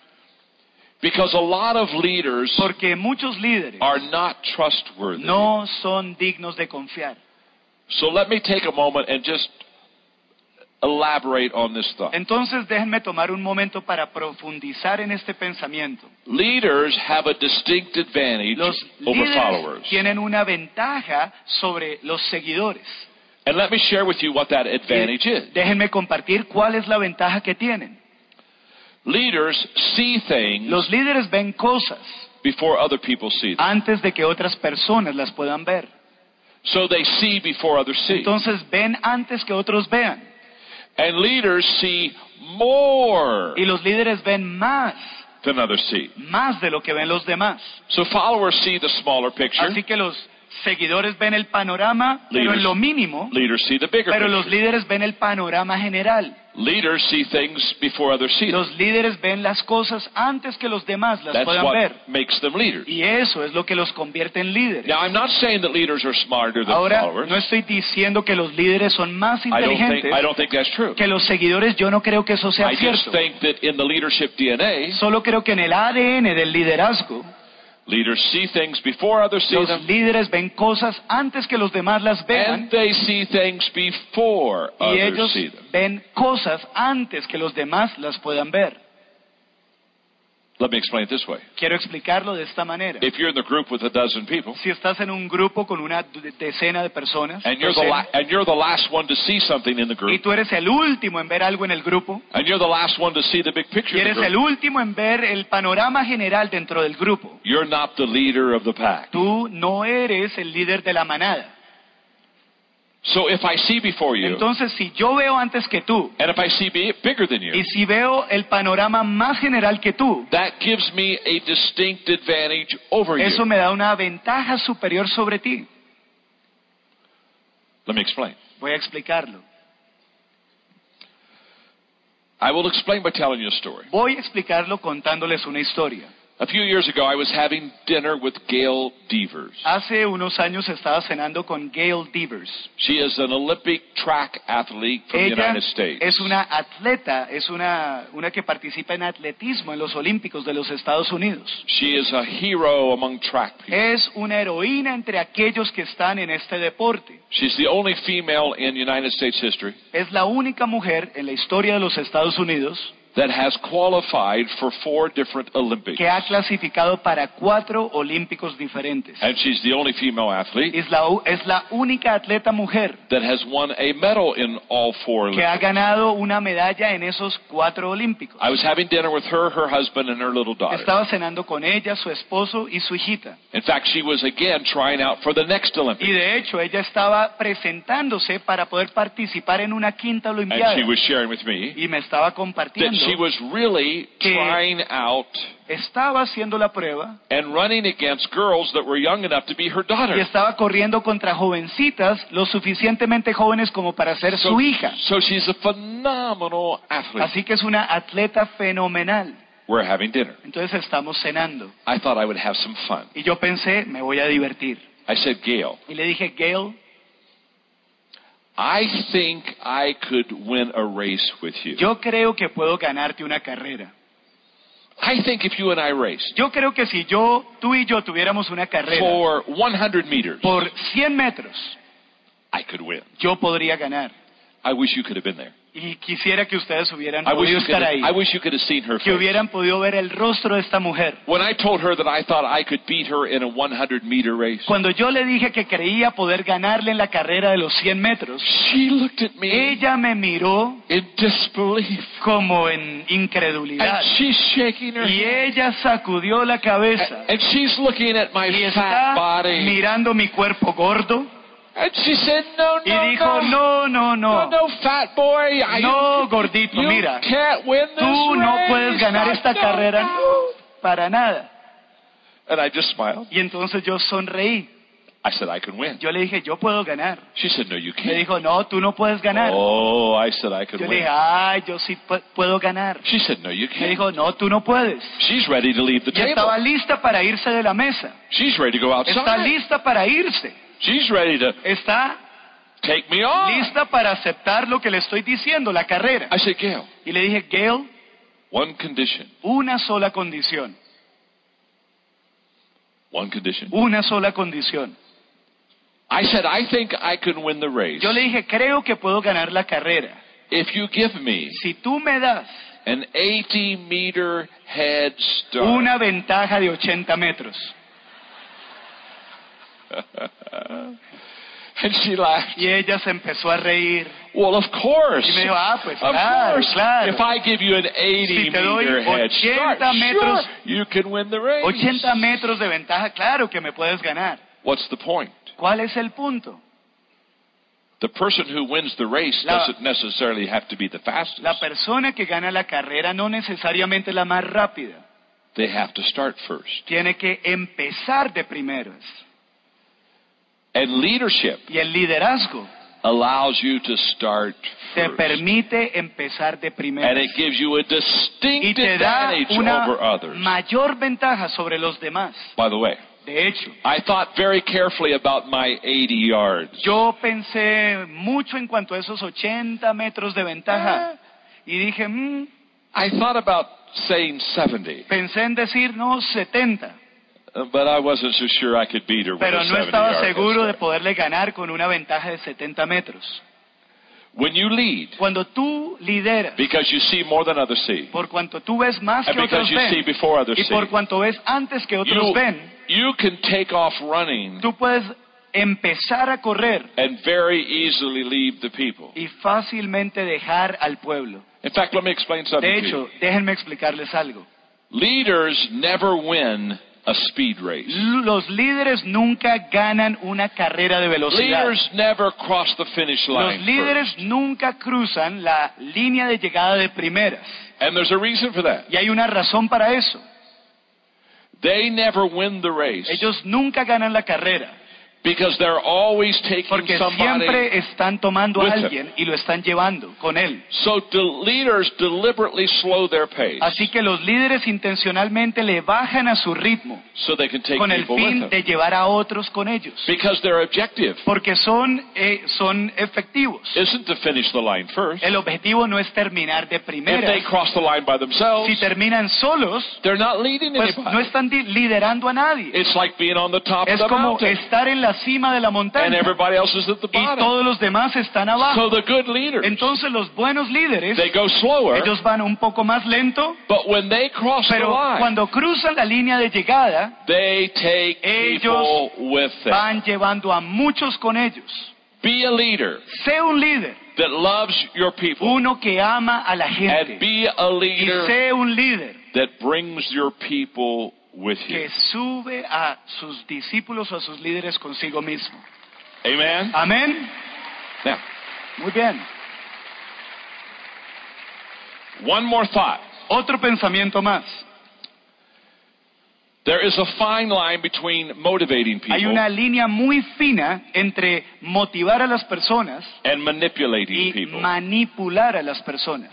because a lot of leaders porque muchos líderes are not trustworthy. no son dignos de confiar. So let me take a moment and just elaborate on this thought. Entonces déjenme tomar un momento para profundizar en este pensamiento. Leaders have a distinct advantage Los over followers. tienen una ventaja sobre los seguidores. And let me share with you what that advantage is. Déjenme compartir cuál es la ventaja que tienen. Leaders see things Los líderes ven cosas before other people see them. antes de que otras personas las puedan ver. So they see before others see. Entonces ven antes que otros vean. And leaders see more Y los líderes ven más, than others see. más de lo que ven los demás. So followers see the smaller picture. Así que los seguidores ven el panorama, pero Leaders. en lo mínimo, Leaders see the bigger pero los picture. líderes ven el panorama general. Leaders see things before others see them. Los líderes ven las cosas antes que los demás las That's puedan what ver. makes them leaders. Y eso es lo que los convierte en líderes. Now, I'm not saying that leaders are smarter than Ahora, followers. no estoy diciendo que los líderes son más I don't think inteligentes I don't think that's true. que los seguidores. Yo no creo que eso sea I just cierto. think that in the leadership DNA, Solo creo que en el ADN del liderazgo, leaders see things before others see los líderes ven cosas antes que los demás las vean and they see things before y others ellos see them. ven cosas antes que los demás las puedan ver. Let me explain it this way. Quiero explicarlo de esta manera. If you're in the group with a dozen people, Si estás en un grupo con una de- decena de personas and you're the docena, la- and you're the last one to see something in the y group, tú eres el último en ver algo en el grupo, and you're the last one to see the big picture y eres group, el último en ver el panorama general dentro del grupo, you're not the leader of the pack. tú no eres el líder de la manada. So if I see before you, Entonces, si yo veo antes que tú, and if I see be bigger than you, y si veo el panorama más general que tú, that gives me a distinct advantage over eso you. me da una ventaja superior sobre ti. Let me explain. Voy a explicarlo. I will explain by telling you a story. Voy a explicarlo contándoles una historia. A few years ago, I was having dinner with Gail Devers. Hace unos años estaba cenando con Gail Devers. She is an Olympic track athlete from the Ella United States. es una atleta, es una, una que participa en atletismo en los Olímpicos de los Estados Unidos. She is a hero among track people. Es una heroína entre aquellos que están en este deporte. She's the only female in United States history Es la única mujer en la historia de los Estados Unidos that has qualified for four different Olympics. que ha clasificado para cuatro Olímpicos diferentes. And she's the only female athlete Es la, u- es la única atleta mujer that has won a medal in all four que ha Olympics. ganado una medalla en esos cuatro Olímpicos. I was having dinner with her, her husband, and her little daughter. Estaba cenando con ella, su esposo y su hijita. In fact, she was again trying out for the next Y Olympics. de hecho ella estaba presentándose para poder participar en una quinta And Olimpiada. she was sharing with me Y me estaba that compartiendo. She was really trying out Estaba haciendo la prueba and running against girls that were young enough to be her daughter. y estaba corriendo contra jovencitas lo suficientemente jóvenes como para ser So, su hija. so she's a phenomenal athlete. Así que es una atleta fenomenal. We're having dinner. Entonces estamos cenando. I thought I would have some fun. Y yo pensé, me voy a divertir. I said, Gail, Y le dije, Gail, I think I could win a race with you. yo creo que puedo ganarte una carrera. I think if you and I raced Yo creo que si yo, tú y yo tuviéramos una carrera for 100 meters, por 100 metros, I could win. yo podría ganar. I wish you could have been there. Y quisiera que ustedes hubieran I wish, podido you could estar have, ahí, I wish you could have seen her que face. hubieran podido ver el rostro de esta mujer. When I told her that I thought I could beat her in a 100 meter race, Cuando yo le dije que creía poder ganarle en la carrera de los 100 metros, she looked at me ella me miró in disbelief. como en incredulidad. And she's shaking her Y head. ella sacudió la cabeza And she's looking at my y fat está body. mirando mi cuerpo gordo And she said, No, y no, dijo, no. no, no, No, fat boy. I- no, gordito, you mira, can't win this tú no race. puedes ganar esta carrera know." para nada. And I just smiled. Y entonces yo sonreí. I said, I can win. Yo le dije, yo puedo ganar. She said, No, you Me can't. dijo, no, tú no puedes ganar. Oh, I said I could Yo le win. dije, ay, yo sí pu- puedo ganar. She said, No, you Me can't. dijo, no, tú no puedes. She's ready to leave the Ya estaba lista para irse de la mesa. She's ready to go Está outside. lista para irse. She's ready to Está take me on. lista para aceptar lo que le estoy diciendo, la carrera. I said, Gail, Y le dije, Gail, one condition. una sola condición. One condition. Una sola condición. I said, I think I can win the race Yo le dije, creo que puedo ganar la carrera. if you give me Si tú me das an 80 meter head start. una ventaja de 80 metros. and she laughed. Y ella se empezó a reír. Well, of course. Y me dijo, ah, pues Of claro, course. claro. If I give you an 80 Si te doy meter head start, metros- sure, you can win the race. 80 metros de ventaja, claro que me puedes ganar. What's the point? ¿Cuál es el punto? The person who wins the race La- doesn't necessarily have to be the fastest. La persona que gana la carrera no necesariamente la más rápida. They have to start first. Tiene que empezar de primeras. And leadership Y el liderazgo allows you to start te first. permite empezar de And primeras. it gives you a Y distinct te da advantage una over others. mayor ventaja sobre los demás. By the way, De hecho, I thought very carefully about my 80 yards. yo pensé mucho en cuanto a esos 80 metros de ventaja. Y dije, mm, I thought about saying 70, pensé en decir, no, 70. But I wasn't so sure I could beat her with Pero a no 70 estaba yard seguro de poderle ganar con una ventaja de 70 metros. When you lead, Cuando tú lideras, because you see more than others see, por cuanto tú ves más and que otros because you see before others y por see, cuanto ves antes que otros you, ven, you can take off running tú puedes empezar a correr and very easily leave the people. y fácilmente dejar al pueblo. In fact, let me explain something De to hecho, you. déjenme explicarles algo. Leaders never win a speed race. Los líderes nunca ganan una carrera de velocidad. Leaders never cross the finish Los line líderes first. nunca cruzan la línea de llegada de primeras. And there's a reason for that. Y hay una razón para eso. They never win the race Ellos nunca ganan la carrera. Because they're always taking Porque somebody. siempre están tomando a them. alguien y lo están llevando con él. So the leaders deliberately slow their pace Así que los líderes intencionalmente le bajan a su ritmo so they can take con el fin de llevar a otros con ellos. Because their objective Porque son, eh, son efectivos. isn't to finish the line first. El objetivo no es terminar de If they cross the line by themselves, Si terminan solos, they're not leading pues anybody. no están liderando a nadie. It's like being on the top Es of the como mountain estar en la cima de la and montaña everybody else is at the y todos los demás están abajo. So the good leaders, Entonces los buenos líderes, they go slower, ellos van un poco más lento, but when they cross the pero line, cuando cruzan la línea de llegada, they take Ellos with them. van llevando a muchos con ellos. Be a leader Sé un líder, that loves your people, uno que ama a la and gente. be a Y leader sé un líder that brings your people with you. que sube a sus discípulos o a sus líderes consigo mismo. Amen. Amén. Now, Muy bien. one more thought. Otro pensamiento más. There is a fine line between motivating Hay people una línea muy fina entre motivar a las personas and manipulating y people. manipular a las personas.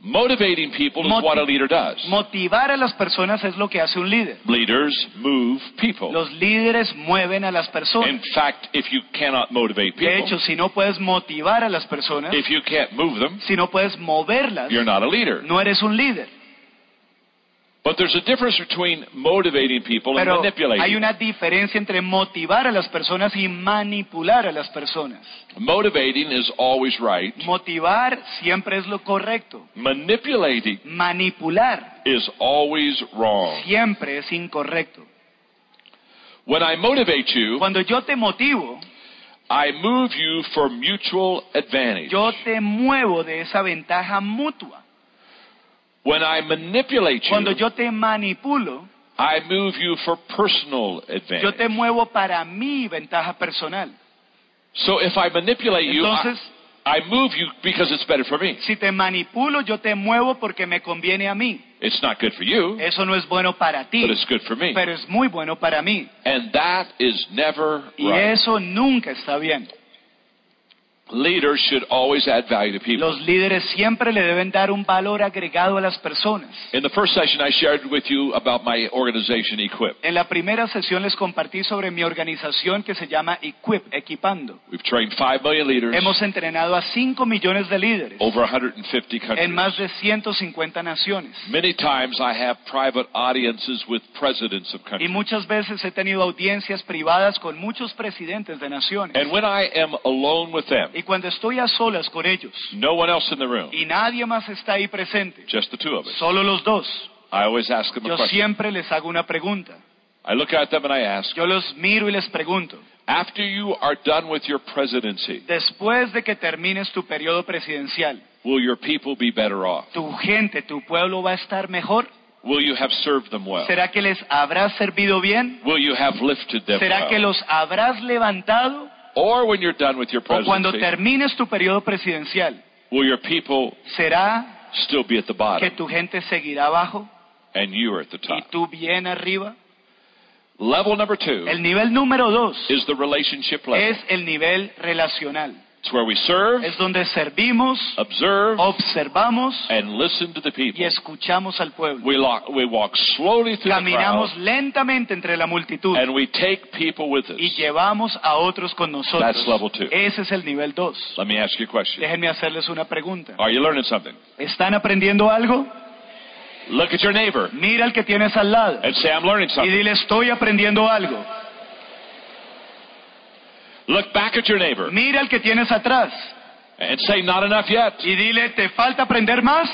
Motivating people is what a leader does. Motivar a las personas es lo que hace un líder. Leaders move people. Los líderes mueven a las In personas. fact, if you cannot motivate De hecho, people, si no puedes motivar a las personas, if you can't move them, si no puedes moverlas, you're not a leader. no eres un líder. But there's a difference between motivating people and Pero manipulating. hay una diferencia entre motivar a las personas y manipular a las personas. Motivating is always right. Motivar siempre es lo correcto. Manipulating Manipular is always wrong. siempre es incorrecto. When I motivate you, Cuando yo te motivo, I move you for mutual advantage. yo te muevo de esa ventaja mutua. When I manipulate you, Cuando yo te manipulo, I move you for personal yo te advantage. muevo para mi ventaja personal. So if I manipulate you, I, I move you because it's better for me. si te manipulo, yo te muevo porque me conviene a mí. It's not good for you, Eso no es bueno para ti, but it's good for me. pero es muy bueno para mí. And that is never Y right. eso nunca está bien. Leaders should always add value to people. Los líderes siempre le deben dar un valor agregado a las personas. In the first session, I shared with you about my organization, Equip. En la primera sesión les compartí sobre mi organización que se llama Equip, Equipando. We've trained 5 million leaders Hemos entrenado a 5 millones de líderes over 150 en countries. más de 150 naciones. Many times I have private audiences with presidents of Y countries. muchas veces he tenido audiencias privadas con muchos presidentes de naciones. And when I am alone with them, Y cuando estoy a solas con ellos no one else in the room, y nadie más está ahí presente, just the two of us, solo los dos, I always ask them a yo question. siempre les hago una pregunta. I look at them and I ask, Yo los miro y les pregunto, after you are done with your presidency, después de que termines tu periodo presidencial, will your people be better off? ¿tu gente, tu pueblo va a estar mejor? Will you have served them well? ¿Será que les habrás servido bien? Will you have lifted them ¿Será que well? los habrás levantado? Or when you're done with your ¿O cuando presidency, termines tu periodo presidencial, will your people será still be at the que bottom tu gente seguirá abajo and you are at the y top? tú bien arriba? Level number two El nivel número dos is the relationship level. es el nivel relacional. It's where we serve, Es donde servimos, observe, observamos and listen to the y people. escuchamos al pueblo. We, walk slowly through the Caminamos crowd lentamente entre la multitud and we take people with us. y llevamos a otros con nosotros. That's level two. Ese es el nivel 2. Let me ask you a question. Déjenme hacerles una pregunta. Are you learning something? ¿Están aprendiendo algo? Look at your neighbor Mira al que tienes al lado and say, I'm learning y something. dile, estoy aprendiendo algo. Look back at your neighbor Mira al que tienes atrás and say, Not enough yet. y dile, ¿te falta aprender más?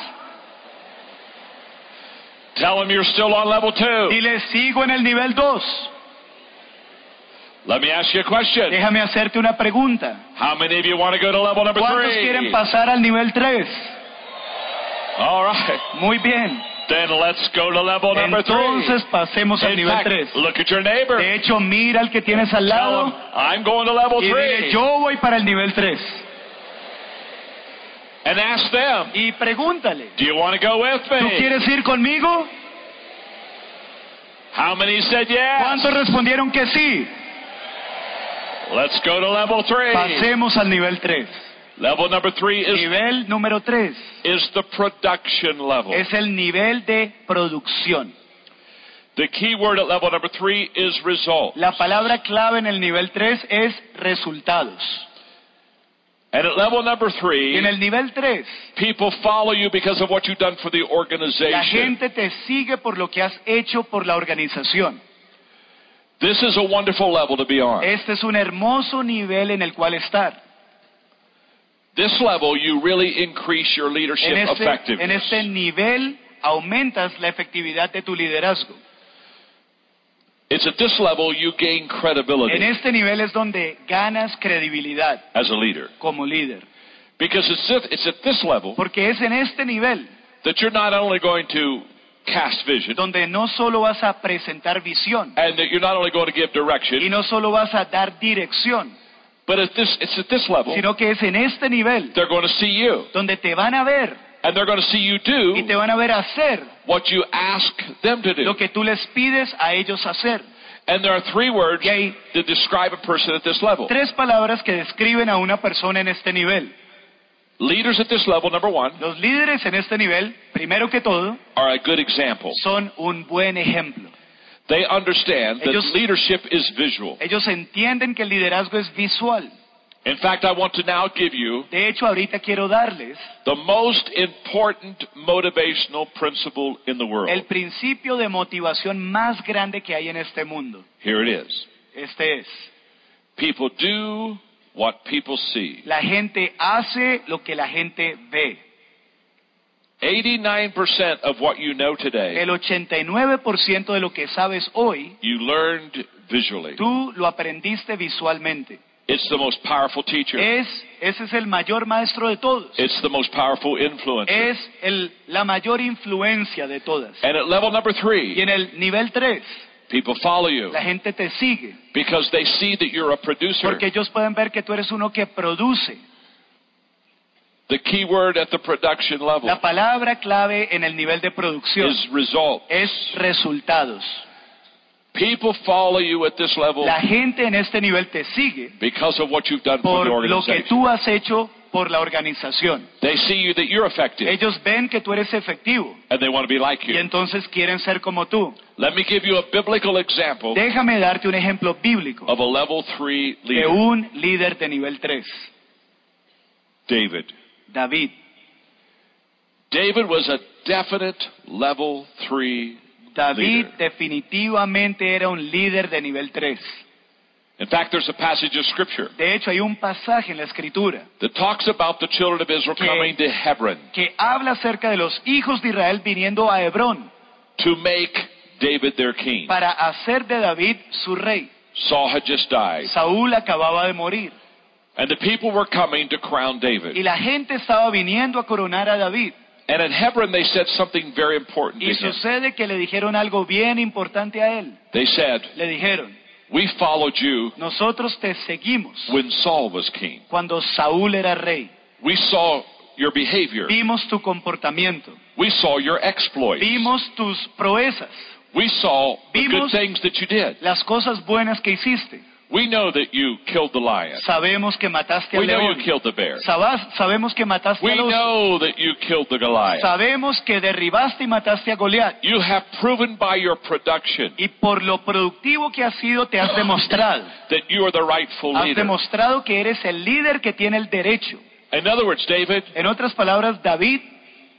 Tell him you're still on level two. Dile, sigo en el nivel 2. Let me ask you a question. Déjame hacerte una pregunta. How many of you want to go to level number ¿Cuántos three? quieren pasar al nivel 3? All right. Muy bien. Then let's go to level number Entonces three. pasemos al In nivel fact, 3. look at your neighbor. De hecho, mira al que tienes al him, lado I'm going to level y dile, three. yo voy para el nivel 3. And ask them, Y pregúntale, Do you want to go with ¿tú me? quieres ir conmigo? How many said yes? ¿Cuántos respondieron que sí? Let's go to level three. Pasemos al nivel 3. Level number three is, Nivel número 3 is the production level. es el nivel de producción. The key word at level number three is result. La palabra clave en el nivel 3 es resultados. And at level number Y three, en el nivel 3, people follow you because of what you've done for the la organization. gente te sigue por lo que has hecho por la organización. This is a wonderful level to be on. Este es un hermoso nivel en el cual estar. This level, you really increase your leadership En este, en effectiveness. este nivel aumentas la efectividad de tu liderazgo. It's at this level you gain credibility En este nivel es donde ganas credibilidad as a leader. como líder. Because it's at, it's at this level Porque es en este nivel that you're not only going to cast vision donde no solo vas a presentar visión and that you're not only going to give direction. y no solo vas a dar dirección, but at this, it's at this level sino que es en este nivel they're going to see you donde te van a ver and they're going to see you do. y te van a ver hacer what you ask them to do. lo que tú les pides a ellos hacer. And there are three words to describe a person at this level. tres palabras que describen a una persona en este nivel. Leaders at this level, number one, Los líderes en este nivel, primero que todo, are a good example. son un buen ejemplo. They understand that Ellos- leadership is visual. Ellos entienden que el liderazgo es visual. In fact, I want to now give you De hecho, ahorita quiero darles the most important motivational principle in the world. el principio de motivación más grande que hay en este mundo. Here it is. Este es, People do what people see. la gente hace lo que la gente ve. 89% of what you know today, El 89% de lo que sabes hoy, you learned visually. tú lo aprendiste visualmente. It's the most powerful teacher. Es, ese es el mayor maestro de todos. It's the most powerful influencer. Es el, la mayor influencia de todas. And at level number Y three, en el nivel 3, people follow you la gente te sigue because they see that you're a producer. porque ellos pueden ver que tú eres uno que produce. The key word at the production level La palabra clave en el nivel de producción is result. es resultados. People follow you at this level La gente en este nivel te sigue because of what you've done for por the lo que organization. tú has hecho por la organización. They see you that you're effective Ellos ven que tú eres efectivo and they want to be like y you. entonces quieren ser como tú. Let me give you a biblical example Déjame darte un ejemplo bíblico of a level three de leader. un líder de nivel 3, David. David. David was a definite level three David leader. definitivamente era un líder de nivel 3. In fact, there's a passage of scripture De hecho, hay un pasaje en la escritura that talks about the children of Israel Que- coming to Hebron que habla acerca de los hijos de Israel viniendo a Hebrón to make David their king. para hacer de David su rey. Saul had just died, Saúl acababa de morir and the people were coming to crown David. y la gente estaba viniendo a coronar a David. And in Hebron, they said something very important Y sucede que le dijeron algo bien importante a él. They said, Le dijeron, We followed you nosotros te seguimos when Saul was king. cuando Saúl era rey. We saw your behavior. Vimos tu comportamiento, We saw your exploits. vimos tus proezas, We saw the good things that you did. las cosas buenas que hiciste. We know that you killed the lion. Sabemos que mataste al We know león. you killed the bear. Sabas- sabemos que mataste We al oso. know that you killed the Goliath. Sabemos que derribaste y mataste a Goliat. You have proven by your production Y por lo productivo que has sido, te has demostrado. that you are the rightful Has leader. demostrado que eres el líder que tiene el derecho. In other words, David, En otras palabras, David,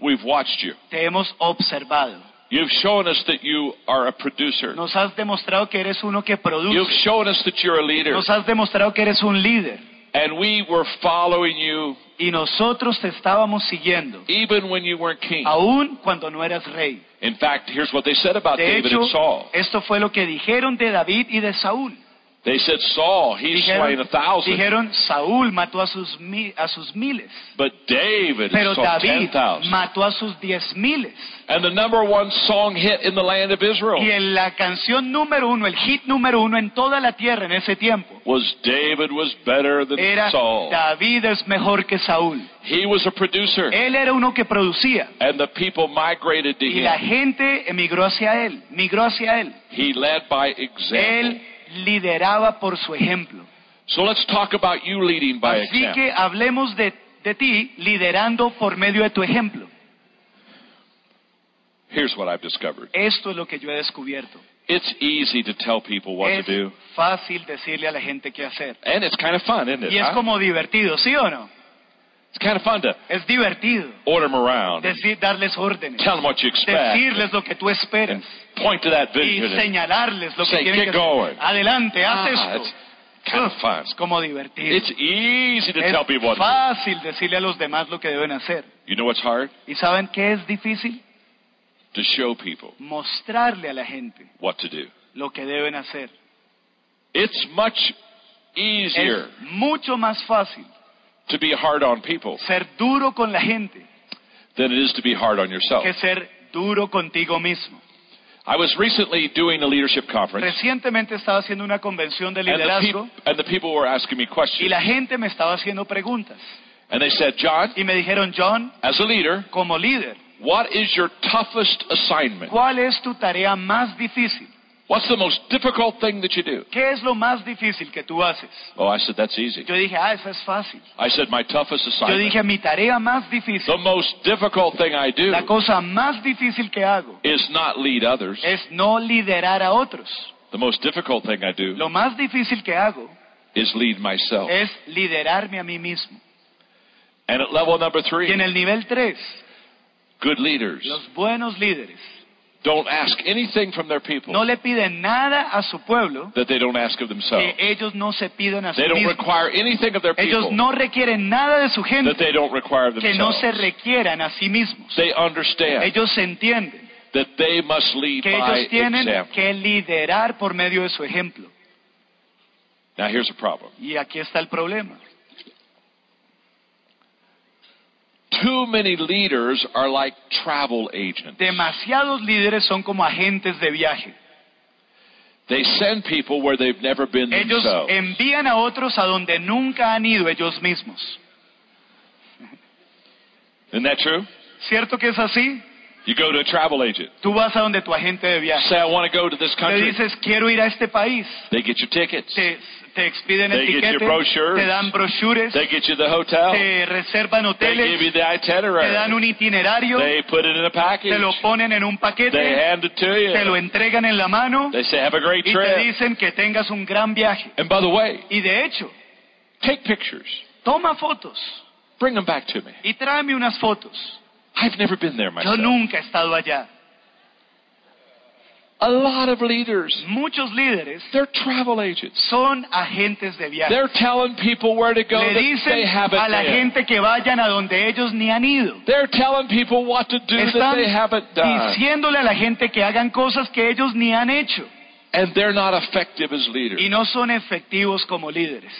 we've watched you. te hemos observado. You've shown us that you are a producer. Nos has demostrado que eres uno que You've produce. shown us that you're a leader. Nos has demostrado que eres un líder. And we were following you Y nosotros te estábamos siguiendo, even when you weren't king. aun cuando no eras rey. In fact, here's what they said about De David hecho, and Saul. esto fue lo que dijeron de David y de Saúl. They said, Saul, he's slain a thousand, dijeron, Saúl mató a sus, mi- a sus miles, but David pero has sold ten David thousand. mató a sus diez miles. And the number one song hit in the land of Israel Y en la canción número uno, el hit número uno en toda la tierra en ese tiempo, was David was better than era Saul. David es mejor que Saúl. He was a producer, Él era uno que producía and the people migrated to y la gente emigró hacia él, migró hacia él. He led by example. Él lideraba por su ejemplo. So let's talk about you leading by Así example. que hablemos de, de ti liderando por medio de tu ejemplo. Here's what I've discovered. Esto es lo que yo he descubierto. It's easy to tell people what es to do, fácil decirle a la gente qué hacer. and it's kind of fun, isn't it? Y es como divertido, ¿sí o no? It's kind of fun to Es divertido order them around, decir, darles órdenes, tell them what you expect, decirles lo que tú esperas point to that y vision. and- señalarles lo que say, tienen. Adelante, haz Ah, esto. it's kind of fun. Es como divertido. It's easy to Es tell people what to do. fácil decirle a los demás lo que deben hacer. You know what's hard? ¿Y saben qué es difícil? To show people Mostrarle a la gente what to do. lo que deben hacer. It's much easier Es mucho más fácil to be hard on people ser duro con la gente than it is to be hard on yourself. que ser duro contigo mismo. I was recently doing a leadership conference, Recientemente estaba haciendo una convención de and the, liderazgo peop- and the people were asking me y questions. la gente me estaba haciendo preguntas. And they said, John, Y me dijeron, John, as a leader, como líder, what is your toughest assignment? ¿cuál es tu tarea más difícil? What's the most difficult thing that you do? ¿Qué es lo más difícil que tú haces? Oh, I said, that's easy. Yo dije, ah, eso es fácil. I said, my toughest assignment. Yo dije, mi tarea más difícil, The most difficult thing I do la cosa más difícil que hago is not lead others. es no liderar a otros. The most difficult thing I do Lo más difícil que hago is lead myself. es liderarme a mí mismo. And at level number three. Y en el nivel 3, good leaders los buenos líderes don't ask anything from their people no le piden nada a su pueblo that they don't ask of themselves. que ellos no se piden a sí They don't mismos. require anything of their Ellos people no requieren nada de su that gente they don't require of que no se requieran a sí mismos. They understand Ellos entienden that they must lead que by ellos tienen example. que liderar por medio de su ejemplo. Now here's a problem. Y aquí está el problema. Too many leaders are like travel agents. Demasiados líderes son como agentes de viaje. They send people where they've never been Ellos themselves. envían a otros a donde nunca han ido ellos mismos. Isn't that true? ¿Cierto que es así? You go to a travel agent. Tú vas a donde tu agente de viaje. Say, I want to go to this Le country. dices, quiero ir a este país. They get your tickets. Te, te expiden el They get tiquete, your brochures. te dan brochures, They get you the hotel. te reservan They give you hoteles, the te dan itinerary. un itinerario, They put it in a package. te lo ponen en un They paquete, hand it to te lo you. entregan en la mano They say, have a great y te trip. dicen que tengas un gran viaje. And by the way, Y de hecho, take pictures. toma fotos Bring them back to me. y tráeme unas fotos. I've never been there myself. Yo nunca he estado allá. A lot of leaders, Muchos líderes they're travel agents. son agentes de viaje. They're telling people where to go Le that they dicen haven't a la been. gente que vayan a donde ellos ni han ido. They're telling people what to do that Están they haven't done. diciéndole a la gente que hagan cosas que ellos ni han hecho And they're not effective as leaders. y no son efectivos como líderes.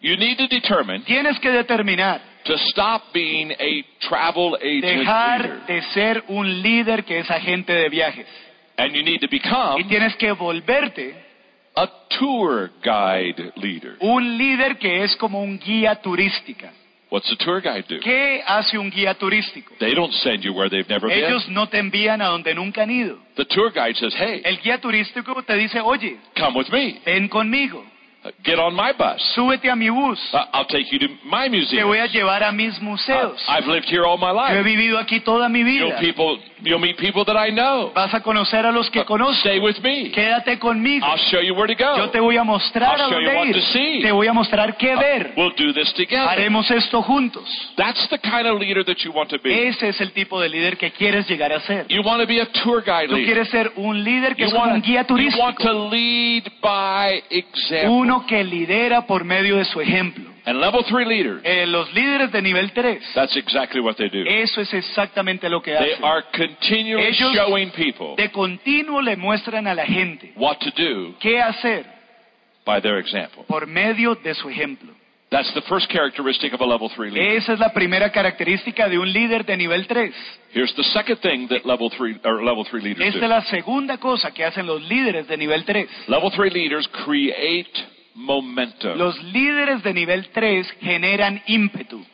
You need to determine Tienes que determinar, to stop being a travel agent leader. dejar de ser un líder que es agente de viajes And you need to y become tienes que volverte a tour guide leader. un líder que es como un guía turística. What's a tour guide do? ¿Qué hace un guía turístico? They don't send you where they've never Ellos been. no te envían a donde nunca han ido. The tour guide says, hey, El guía turístico te dice, oye, come with me. ven conmigo. Uh, Get on my bus. súbete a mi bus, Uh, I'll take you to my te museum. voy a llevar a mis museos. I've lived here all my Yo he life. vivido aquí toda mi You'll vida. people, you'll meet people that I know. Vas a conocer a los que Uh, conozco. Stay with me. Quédate conmigo. I'll show you where to Yo go. te voy a mostrar a I'll show you dónde what ir. to see. Te voy a mostrar qué Uh, ver. We'll do this together. Haremos esto juntos. That's the kind of leader that you want to be. Ese es el tipo de líder que quieres llegar a ser. You want to be a tour guide Tú leader. quieres ser un líder que You es un guía you want turístico. to lead by example. Uno que lidera por medio de su ejemplo. And level three leaders, Eh, los líderes de nivel 3, that's exactly what they do. eso es exactamente lo que They hacen. are continually Ellos- showing people De continuo le muestran a la gente what to do qué hacer by their example. por medio de su ejemplo. That's the first characteristic of a level three leader. Esa es la primera característica de un líder de nivel 3. Here's the second thing that level three or level three leaders Esta es do. la segunda cosa que hacen los líderes de nivel 3. Level three leaders create momentum. Los líderes de nivel 3 generan ímpetu.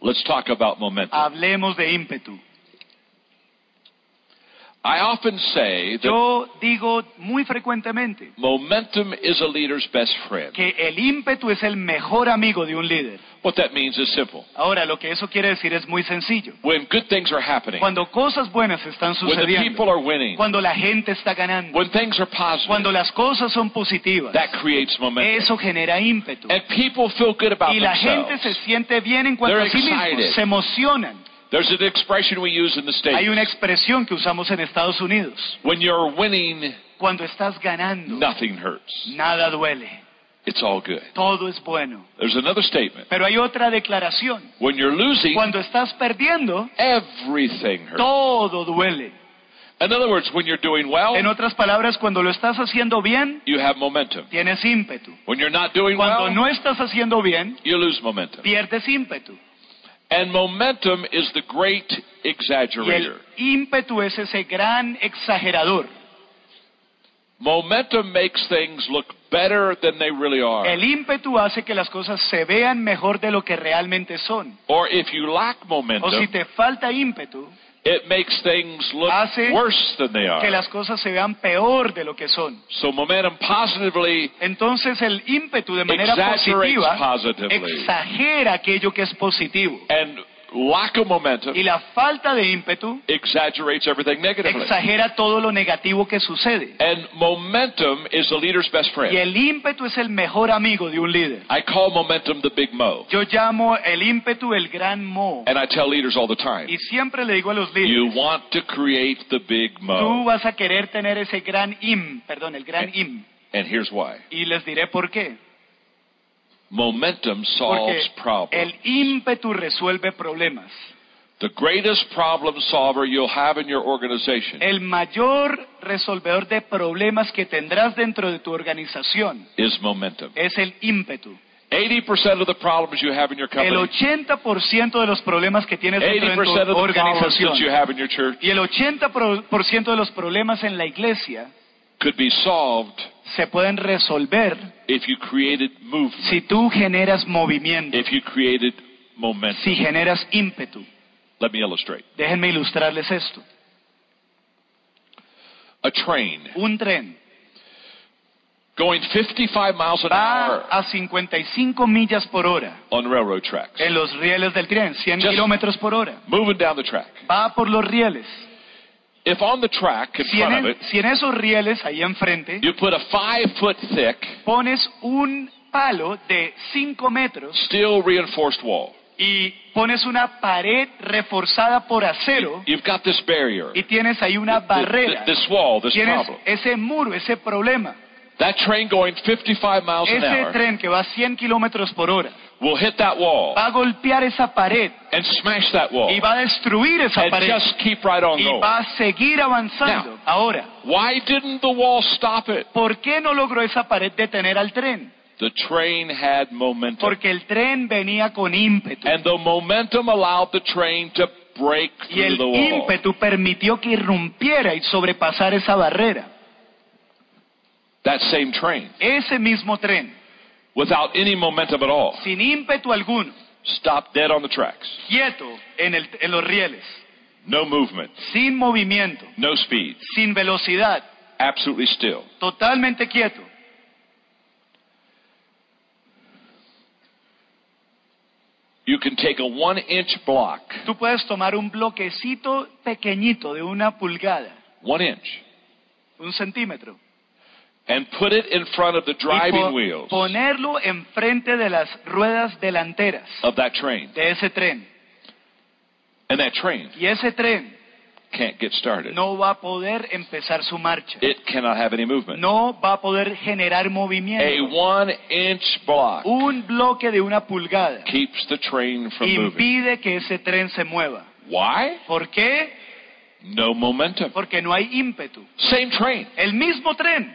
Let's talk about momentum. Hablemos de ímpetu. I often say that Yo digo muy frecuentemente momentum is a leader's best friend. que el ímpetu es el mejor amigo de un líder. What that means is simple. Ahora, lo que eso quiere decir es muy sencillo. When good things are happening, Cuando cosas buenas están when the people sucediendo, are winning, cuando la gente está ganando, when things are positive, cuando las cosas son positivas, that creates momentum. eso genera ímpetu. And people feel good about Y la gente themselves. se siente bien en cuanto They're a sí mismos, se emocionan. There's an expression we use in the States. Hay una expresión que usamos en Estados Unidos. When you're winning, Cuando estás ganando, nothing hurts. nada duele, It's all good. todo es bueno. There's another statement. Pero hay otra declaración. When you're losing, Cuando estás perdiendo, everything hurts. todo duele. In other words, when you're doing well, En otras palabras, cuando lo estás haciendo bien, you have momentum. tienes ímpetu. When you're not doing Cuando well, no estás haciendo bien, you lose momentum. pierdes ímpetu. And momentum is the great Y el exaggerator. ímpetu es ese gran exagerador. Momentum makes things look better than they really are. El ímpetu hace que las cosas se vean mejor de lo que realmente son. Or if you lack O si momentum, te falta ímpetu, it makes things look hace worse than they que are. las cosas se vean peor de lo que son. So momentum positively Entonces el ímpetu de manera positiva positively. exagera aquello que es positivo. And lack of momentum Y la falta de ímpetu exaggerates everything negatively. exagera todo lo negativo que sucede. And momentum is the leader's best Y friend. el ímpetu es el mejor amigo de un líder. I call momentum the big mo. Yo llamo el ímpetu el gran mo. And I tell leaders all the time, Y siempre le digo a los you líderes, want to create the big tú mo. vas a querer tener ese gran im, perdón, el gran im. And here's why. Y les diré por qué. Momentum solves problems. el ímpetu resuelve problemas. The greatest problem solver you'll have in your organization El mayor resolvedor de problemas que tendrás dentro de tu organización is momentum. es el ímpetu. 80% of the problems you have in your El company, 80% de los problemas que tienes dentro de 80% tu of the problems organización that you have in your church y el 80% de los problemas en la iglesia could be solved se pueden resolver if you created movement, si tú generas movimiento, if you created momentum. si generas ímpetu. Let me illustrate. Déjenme ilustrarles esto. A train Un tren going 55 miles an va hour a 55 millas por hora on railroad tracks, en los rieles del tren, 100 Just- kilómetros por hora. moving down the track. Va por los rieles. If on the track in Si en, front of el- it, si en esos rieles, ahí enfrente, you put a five foot thick pones un palo de 5 metros steel reinforced wall, y pones una pared reforzada por acero you've got this barrier, y tienes ahí una barrera. th- this wall, this Tienes problem. ese muro, ese problema. That train going 55 miles an Ese hour tren que va a 100 kilómetros por hora will hit that wall va a golpear esa pared and smash that wall y va a destruir esa and pared just keep right on y going. va a seguir avanzando. Now- Ahora, Why didn't the wall stop it? ¿por qué no logró esa pared detener al tren? The train had momentum. Porque el tren venía con ímpetu. And the momentum allowed the train to break Y through el the wall. ímpetu permitió que irrumpiera y sobrepasar esa barrera. That same train. Ese mismo tren. Without any momentum at all. Sin ímpetu alguno. Stop dead on the tracks. Quieto en, el, en los rieles. No movement. Sin movimiento. No speed. Sin velocidad. Absolutely still. Totalmente quieto. You can take a one inch block. Tú puedes tomar un bloquecito pequeñito de una pulgada. One inch. Un centímetro. And put it in front of the driving wheels ponerlo enfrente de las ruedas delanteras of that train. de ese tren. And that train Y ese tren can't get started. no va a poder empezar su marcha. It cannot have any movement. No va a poder generar A movimiento. one inch block Un bloque de una pulgada keeps the train from moving. impide que ese tren se mueva. Why? ¿Por qué? No momentum. Porque no hay ímpetu. Same train. El mismo tren,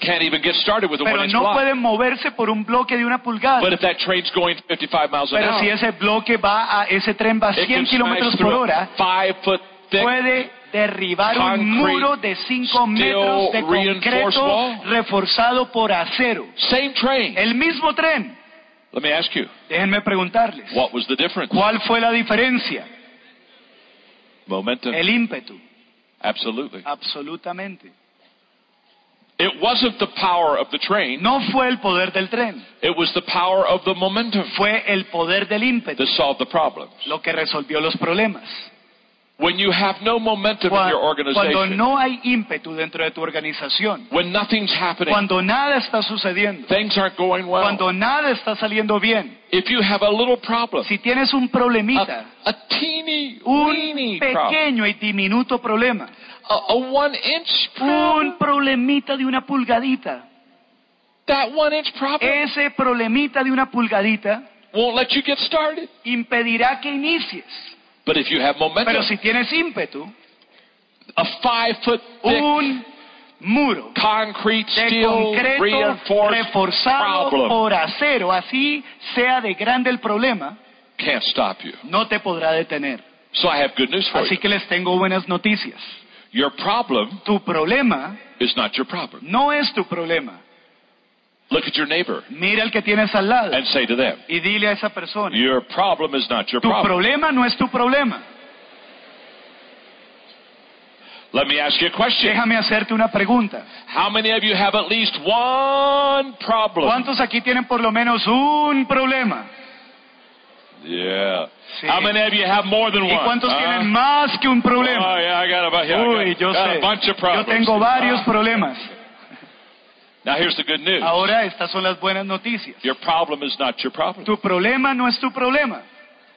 Can't even get started with a one pero no block. puede moverse por un bloque de una pulgada. But if that train's going 55 miles an Pero si ese bloque va a, ese tren va a it 100 can kilómetros smash por through hora, a five foot thick puede derribar un concrete muro de 5 metros de steel reinforced concreto wall. reforzado por acero. same train. El mismo tren. Let me ask you, Déjenme preguntarles, what was the difference? ¿cuál fue la diferencia? Momentum. El ímpetu, Absolutely. absolutamente. It wasn't the power of the train. No fue el poder del tren, It was the power of the momentum fue el poder del ímpetu that solved the problems. lo que resolvió los problemas. When you have no momentum in Cua- your Cuando organization, no hay ímpetu dentro de tu organización, when nothing's happening, cuando nada está sucediendo, things aren't going well, cuando nada está saliendo bien, if you have a little problem, si tienes un problemita, a, a teeny, un weeny problem, pequeño y diminuto problema, a, a one inch problem, un problemita de una pulgadita, that one inch problem ese problemita de una pulgadita won't let you get started. impedirá que inicies. But if you have momentum, Pero si tienes ímpetu, a five foot thick un muro concrete de steel concreto reforzado problem por acero, así sea de grande el problema, can't stop you. no te podrá detener. So I have good news for Así you. que les tengo buenas noticias. Your problem Tu problema is not your problem. no es tu problema. Look at your neighbor Mira el que tienes al lado and say to them, y dile a esa persona, Your problem is not your tu problem. problema no es tu problema. Let me ask you a question. Déjame hacerte una pregunta. How many of you have at least one problem? ¿Cuántos aquí tienen por lo menos un problema? Yeah. Sí. How many of you have more than ¿Y one? cuántos Huh? tienen más que un problema? Oh, yeah, I got a, yeah, I Uy, got, yo got sé. a bunch of Yo problems. tengo varios Ah. problemas. Now here's the good news. Ahora estas son las buenas noticias. Your problem is not your problem. Tu problema no es tu problema.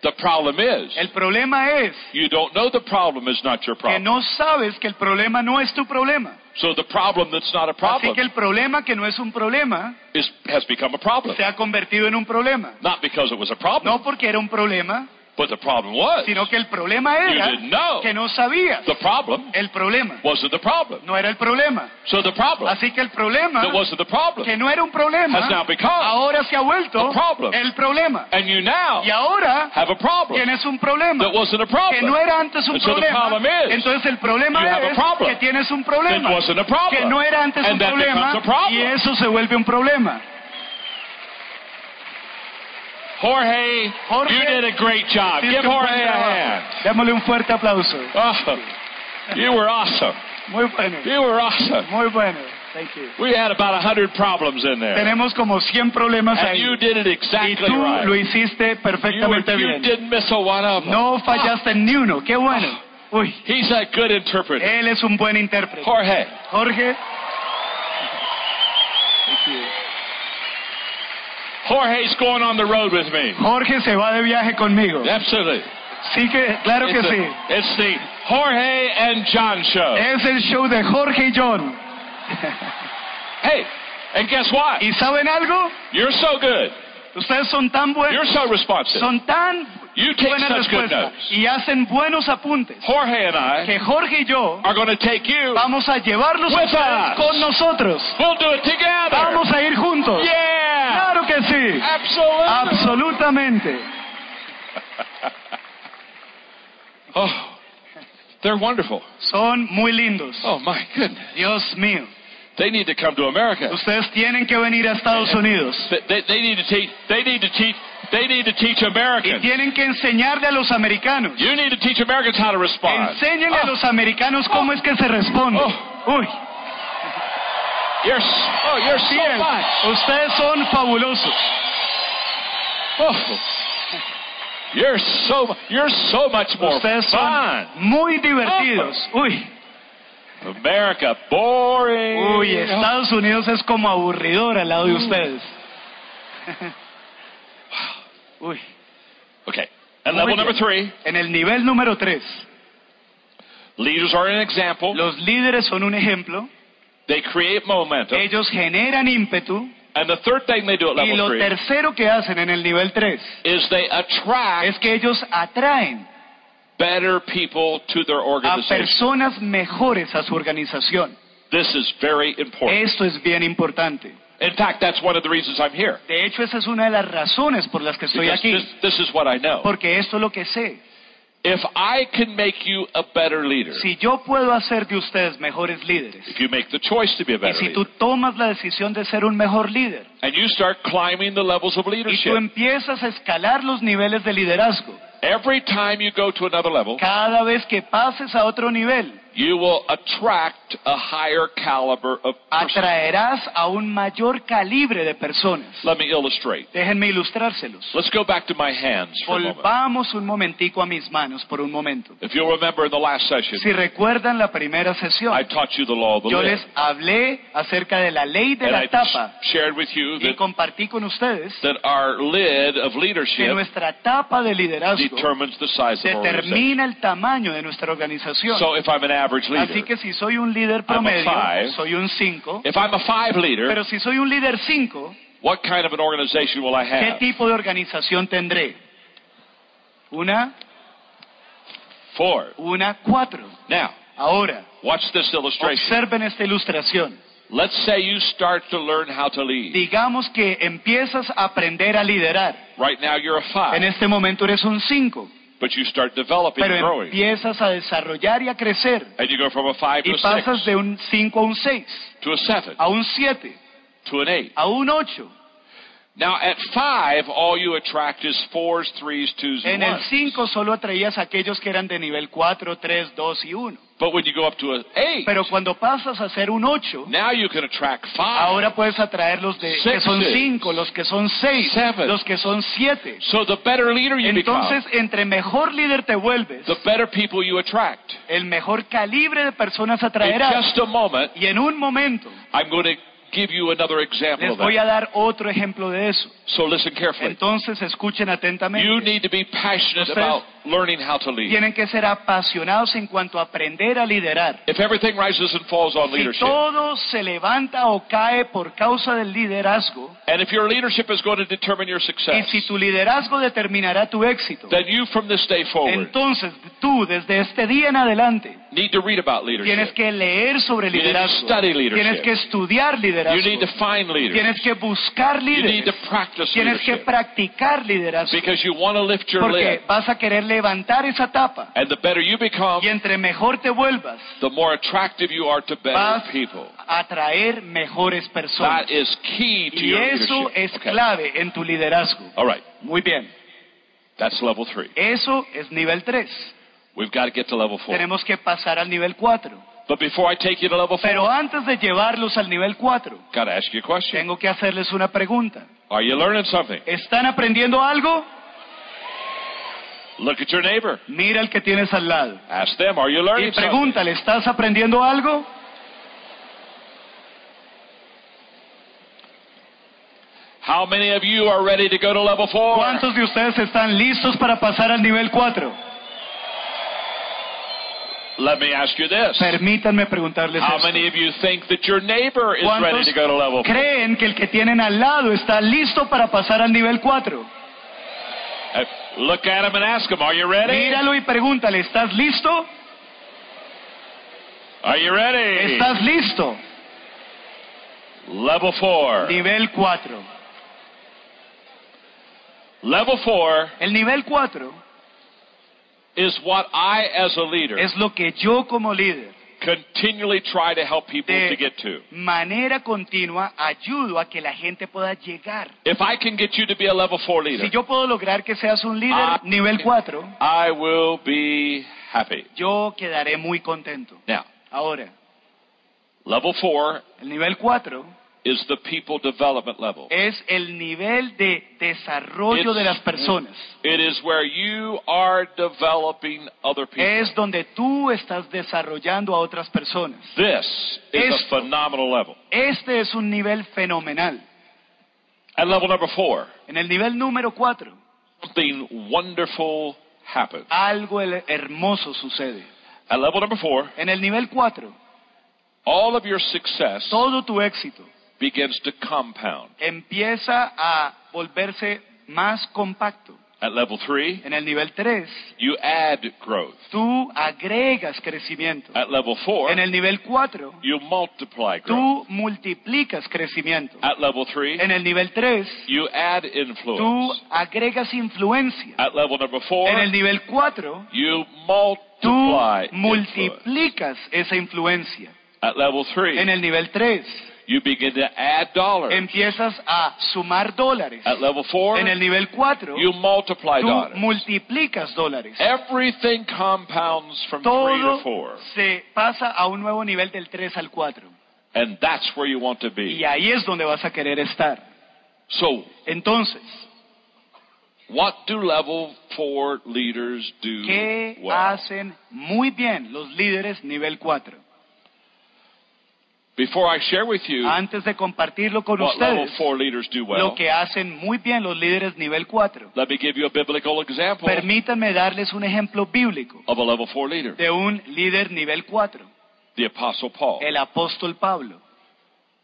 The problem is El problema es you don't know the problem is not your problem. que no sabes que el problema no es tu problema. So the problem that's not a Así problem que el problema que no es un problema is, has become a problem. se ha convertido en un problema. Not because it was a problem, No porque era un problema, but the problem was sino que el problema era You didn't know. que no sabías. the problem El problema wasn't the problem. no era el problema. So the problem Así que el problema that wasn't the problem que no era un problema has now become, ahora se ha vuelto problem. el problema. and you now Y ahora have a problem tienes un problema that wasn't a que problem. no era antes un And so the problema. problem is, Entonces el problema you have a es problem que tienes un that problema wasn't a problem. que no era antes And un that problema becomes a problem. y eso se vuelve un problema. Jorge, Jorge, you did a great job. Give Jorge a hand. Démosle un fuerte aplauso. Oh, you were awesome. Muy bueno. You were awesome. Muy bueno. Thank you. We had about a hundred problems in there. Tenemos como 100 problemas And ahí. you did it Y exactly tú right. lo hiciste You, perfectamente you bien. didn't miss a one of them. No fallaste ni uno. Qué bueno. Ah. Uy, He's a good interpreter. él es un buen intérprete. Jorge, Jorge. Thank you. Jorge's going on the road with me. Jorge se va de viaje conmigo. Absolutely. Sí que, claro que It's, sí. it's the Jorge and John show. Es el show de Jorge y John. Hey, and guess what? ¿Y saben algo? You're so good. Ustedes son tan buenos, You're so responsive. son tan You take buenas such good respuestas notes. y hacen buenos apuntes Jorge and I que Jorge y yo are going to take you. vamos a llevarlos With ustedes us. con nosotros. We'll do it together. Vamos a ir juntos. Yeah. Claro que sí. Absolutely. Absolutamente. Oh, they're wonderful. Son muy lindos. Oh my goodness. Dios mío. They need to come to America. Ustedes tienen que venir a Estados Unidos. They, they, need to teach. They need to teach. They need to teach Y Americans. tienen que enseñarle a los americanos. You need to teach Americans how to respond. Enséñenle a los americanos cómo es que se responde. Oh. Uy, You're, oh, you're so. Ustedes son fabulosos. Oh. You're so you're so much more Ustedes son fun. muy divertidos. Uy, America, boring. uy, Estados Unidos es como aburridor al lado de ustedes. Uy. Okay. At level number three, En el nivel número 3, leaders are an example. los líderes son un ejemplo. They create momentum. Ellos generan ímpetu. And the third thing they do at Y level lo three tercero que hacen en el nivel 3 is they attract es que ellos atraen better people to their a organization. personas mejores a su organización. This is very important. Esto es bien importante. In fact, that's one of the reasons I'm here. De hecho, esa es una de las razones por las que estoy Because aquí. this, this is what I know. Porque esto es lo que sé. If I can make you a better leader, Si yo puedo hacer de ustedes mejores líderes, if you make the choice to be a better si leader, tú tomas la decisión de ser un mejor líder, and you start climbing the levels of leadership. y tú empiezas a escalar los niveles de liderazgo, every time you go to another level, cada vez que pases a otro nivel, you will attract a higher caliber of atraerás a un mayor calibre de personas. Let me illustrate. Déjenme ilustrárselos. Let's go back to my hands for. Volvamos un momentico a mis manos por un momento. If you'll remember in the last session, Si recuerdan la primera sesión, I taught you the law of the yo lid. les hablé acerca de la ley de And la I tapa sh- shared with you y that, compartí con ustedes that our lid of que leadership nuestra tapa de liderazgo determines the size of our organization. determina el tamaño de nuestra organización. So if I'm an average leader, Así que si soy un líder promedio, five. soy un 5. if I'm a five leader, Pero si soy un líder 5, what kind of an organization will I ¿qué have? tipo de organización tendré? Una, Four. una, cuatro. Now, Ahora, watch this illustration. observen esta ilustración. Let's say you start to learn how to lead. Digamos que empiezas a aprender a liderar. Right now you're a five, En este momento eres un 5, but you start developing and pero growing. empiezas a desarrollar y a crecer. And you go from a five to Y a pasas six, de un 5 a un 6, to a seven, a un 7, to an eight. a un 8. Now at five, all you attract is fours, threes, twos, and En el ones. 5 solo atraías a aquellos que eran de nivel 4, 3, 2 y 1. But when you go up to an eight, Pero cuando pasas a ser un 8, now you can attract five. ahora puedes atraer los de, que son Sixes. 5, los que son 6, Seven. los que son 7. So the better leader you Entonces, become, entre mejor líder te vuelves, the better people you attract. el mejor calibre de personas In atraerás. just a moment, Y en un momento I'm going to give you another example les voy a dar otro ejemplo de eso. So listen carefully. Entonces escuchen You atentamente. need to be passionate Ustedes about learning how to lead. Tienen que ser apasionados en cuanto a aprender a liderar. If everything rises and falls on Si leadership, todo se levanta o cae por causa del liderazgo, and if your leadership is going to determine your y success, si tu liderazgo determinará tu éxito, then you from this day forward entonces tú desde este día en adelante need to read about tienes leadership. que leer sobre You need to liderazgo, study leadership. tienes que estudiar You need liderazgo, to find leaders. tienes que buscar You need líderes, to practice tienes que leadership. practicar liderazgo, Because you want to lift your porque lid. vas a querer levantar esa tapa And the better you become, y entre mejor te vuelvas, the more attractive you are to better people. atraer mejores personas. That is key to Y your eso leadership. es Okay. clave en tu liderazgo. All right. Muy bien. That's level three. Eso es nivel 3. We've got to get to level four. Tenemos que pasar al nivel 4. But before I take you to level four, Pero antes de llevarlos al nivel 4, got to ask you a question. tengo que hacerles una pregunta. Are you learning something? ¿Están aprendiendo algo? Look at your neighbor. Mira el que tienes al lado. Ask them, are you Y learning something? pregúntale, ¿estás aprendiendo algo? How many of you are ready to go to level four? ¿Cuántos de ustedes están listos para pasar al nivel 4? Let me ask you this. Permítanme preguntarles How esto. many of you think that your neighbor is ready ¿Cuántos to go to level four? creen que el que tienen al lado está listo para pasar al nivel 4? Uh, Look at him and ask him, are you ready? Míralo y pregúntale, ¿estás listo? Are you ready? ¿Estás listo? Level four. Nivel 4. Level four El nivel 4 is what I, as a leader, es lo que yo como líder continually try to help people de to get to. manera continua ayudo a que la gente pueda llegar. If I can get you to be a level four leader, Si yo puedo lograr que seas un líder Ah. nivel 4, I will be happy. yo quedaré muy contento. Now, Ahora, level four el nivel 4 is the people development level. es el nivel de desarrollo de las personas. it is where you are developing other people. Es donde tú estás desarrollando a otras personas. this is Esto. a phenomenal level. Este es un nivel fenomenal. At level number four, En el nivel número cuatro, something wonderful happens. algo hermoso sucede. At level number four, En el nivel cuatro, all of your success todo tu éxito begins to compound. empieza a volverse más compacto. At level three, En el nivel tres, you add growth. tú agregas crecimiento. At level four, En el nivel cuatro, you multiply growth. tú multiplicas crecimiento. At level three, En el nivel tres, you add influence. tú influence. agregas influencia. At level number four, En el nivel cuatro, you tú multiply influence. multiplicas esa influencia. At level three, En el nivel tres, you begin to add dollars. empiezas a sumar dólares. At level four, En el nivel cuatro, you multiply tú dollars. multiplicas dólares. Everything compounds from three to Todo four. se pasa a un nuevo nivel del 3 al 4. And that's where you want to Y be. ahí es donde vas a querer estar. So, Entonces, what do level four leaders do ¿qué well? hacen muy bien los líderes nivel 4? Before I share with you Antes de compartirlo con what level ustedes, four leaders do well, lo que hacen muy bien los líderes nivel 4, let me give you a biblical example permítanme darles un ejemplo bíblico of a level four leader. de un líder nivel 4, The Apostle Paul. el apóstol Pablo.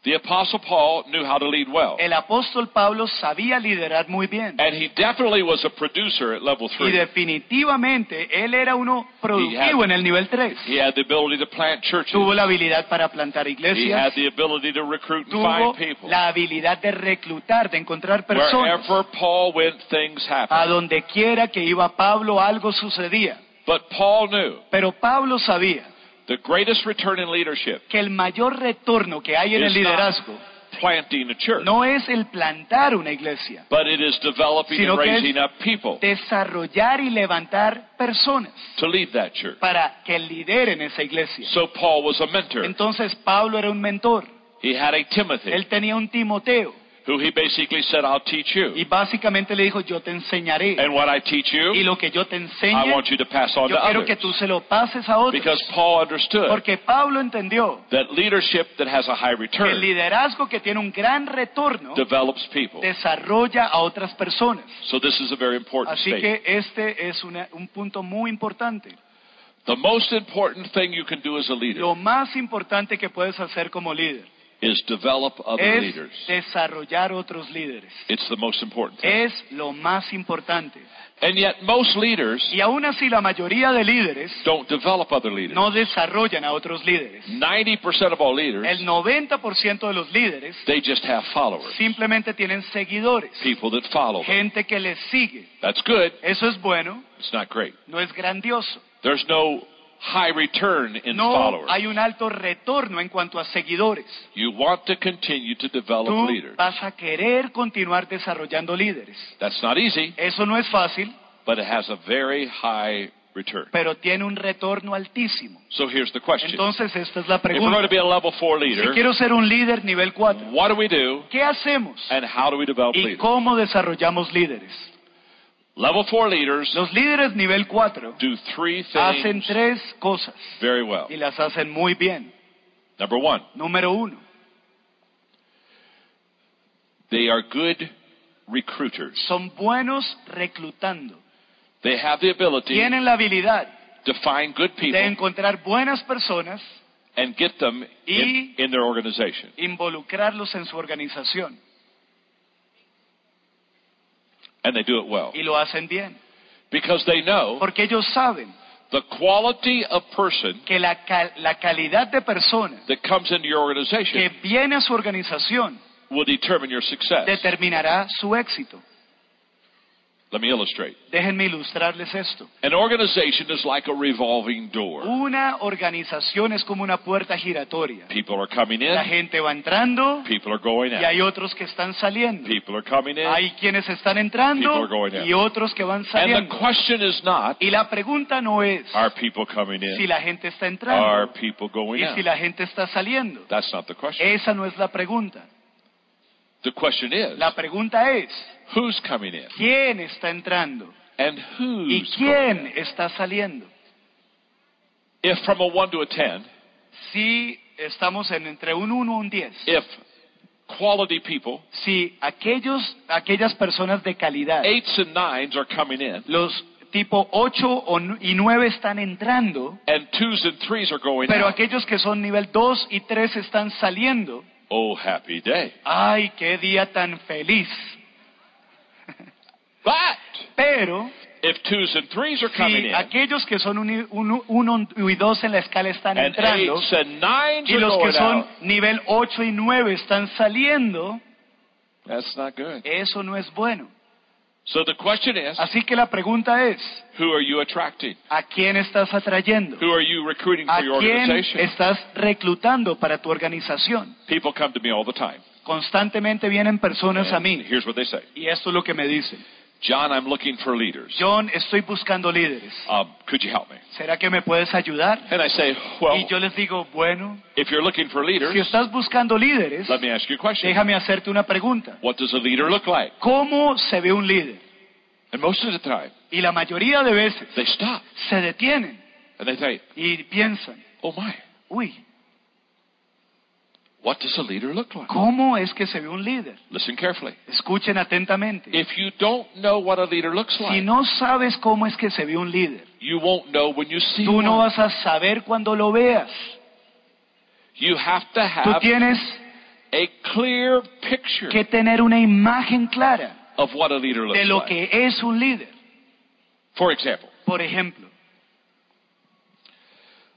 The Apostle Paul knew how to lead well. El apóstol Pablo sabía liderar muy bien. And he definitely was a producer at level Y three. definitivamente él era uno productivo en el nivel 3. He had the ability to plant churches. Tuvo la habilidad para plantar He iglesias. had the ability to recruit and find people. la habilidad de reclutar, de encontrar personas. Wherever Paul went, things A happened. donde quiera que iba Pablo, algo sucedía. But Paul knew Pero Pablo sabía the greatest return in leadership que el mayor retorno que hay en el liderazgo planting a church, no es el plantar una iglesia, but it is developing Sino and que es- raising up people desarrollar y levantar personas to lead that church. para que lideren esa iglesia. So Paul was a mentor. Entonces Pablo era un mentor. He had a Timothy Él tenía un Timoteo who he basically said, I'll teach you. y básicamente le dijo, yo te enseñaré. And what I teach you, Y lo que yo te I want you to pass on yo to quiero que tú se lo pases a otros. Because Paul understood Porque Pablo entendió that leadership that has a high que el return liderazgo que tiene un gran retorno develops people. desarrolla a otras personas. So this is a very important Así statement. que este es una- un punto muy importante. The most important thing you can do as a leader Lo más importante que puedes hacer como líder is develop other es leaders. desarrollar otros líderes. It's the most important thing. Es lo más importante. And yet most leaders Y aún así la mayoría de líderes don't develop other leaders. no desarrollan a otros líderes. 90% of all leaders, El 90% de los líderes they just have followers. simplemente tienen seguidores, People that follow them. gente que les sigue. That's good. Eso es bueno, It's not great. no es grandioso. There's no high return in No followers. hay un alto retorno en cuanto a seguidores. You want to continue to develop Tú leaders. vas a querer continuar desarrollando líderes. That's not easy, Eso no es fácil, but it has a very high return. pero tiene un retorno altísimo. So here's the question. Entonces esta es la If we're going pregunta. to be a level four Si leader, quiero ser un líder nivel 4, what do we do ¿qué hacemos? and how do we develop ¿Y leaders? cómo desarrollamos líderes? Level four leaders Los líderes nivel 4 do three hacen things tres cosas very well. y las hacen muy bien. Number one, Número uno, they are good recruiters. son buenos reclutando. They have the ability Tienen la habilidad to find good de people encontrar buenas personas, and get them in, Y- in their organization. involucrarlos en su organización And they do it well. y lo hacen bien. Because they know Porque ellos saben the quality of person que la, cal- la calidad de persona that comes into your que organization viene a su organización will determine your success. determinará su éxito. Let me illustrate. Déjenme ilustrarles esto. An organization is like a revolving door. Una organización es como una puerta giratoria. People are coming in, La gente va entrando people are going y out. hay otros que están saliendo. People are coming in. Hay quienes están People entrando are going out. y otros que van And the saliendo. question is not, Y la pregunta no es are people coming si in? la gente está Are entrando people going y out? si la gente está saliendo. That's not the question. Esa no es la pregunta. The question is, La pregunta es, who's coming in ¿quién está entrando? and ¿Y who's quién going in? está saliendo? If from a 1 to a 10, Si estamos en entre un 1 y un 10, if quality people, si aquellos, aquellas personas de calidad, and nines are coming in, los tipo 8 y 9 están entrando, and twos and threes are going pero out, aquellos que son nivel 2 y 3 están saliendo, oh, happy day. ¡ay, qué día tan feliz! But Pero if twos and threes are coming si in, aquellos que son 1 y 2 en la escala están and entrando, eights and nines y are los que going son out, nivel 8 y 9 están saliendo, that's not good. eso no es bueno. So the question is, Así que la pregunta es, who are you attracting? ¿a quién estás atrayendo? Who are you recruiting ¿A for your quién organization? estás reclutando para tu organización? People come to me all the time. Constantemente vienen personas a And mí here's what they say. y esto es lo que me dicen. John, I'm looking for leaders. John, estoy buscando líderes. Um, could you help me? ¿Será que me puedes ayudar? And I say, well, Y yo les digo, bueno, if you're looking for leaders, si estás buscando líderes, let me ask you a question. déjame hacerte una pregunta. What does a leader look like? ¿Cómo se ve un líder? And most of the time, Y la mayoría de veces they stop se detienen and they think, y piensan, oh my, uy, what does a leader look like? ¿cómo es que se ve un líder? Listen carefully. Escuchen atentamente. If you don't know what a leader looks Si like, no sabes cómo es que se ve un líder, you won't know when you see tú no one. vas a saber cuando lo veas. You have to Tú have tienes a clear picture que tener una imagen clara of what a leader looks de lo like. que es un líder. For example, Por ejemplo,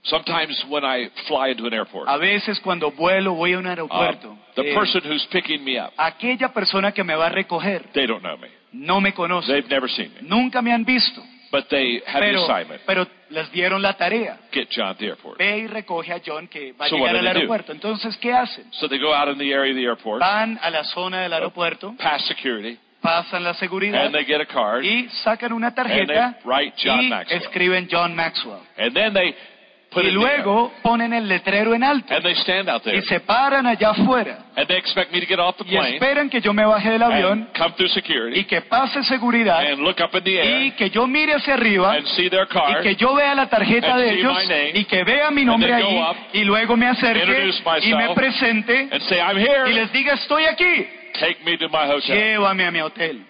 sometimes when I fly into an airport, a veces cuando vuelo voy a un aeropuerto, the eh, person who's picking me up, aquella persona que me va a recoger they don't know me. no me conoce, They've never seen me. nunca me han visto, But they have the pero, assignment. pero les dieron la tarea. Get John at the airport. Ve y recoge a John que va a So what llegar do al they do? aeropuerto. Entonces, ¿qué hacen? So they go out in the area of the airport, Van a la zona del aeropuerto, security, pasan la seguridad and they get a card, y sacan una and tarjeta they write John y Maxwell. escriben John Maxwell. And then they put Y luego ponen el letrero en alto. And they stand out there, y se paran allá afuera. And they expect me to get off the y plane esperan que yo me baje del avión and come through security y que pase seguridad and look up in the y air que yo mire hacia arriba and see their y que yo vea la tarjeta and de see ellos my name, y que vea mi nombre and allí go up, y luego me acerque myself, y me presente and say, I'm here, y les diga estoy aquí, take me to my hotel. llévame a mi hotel.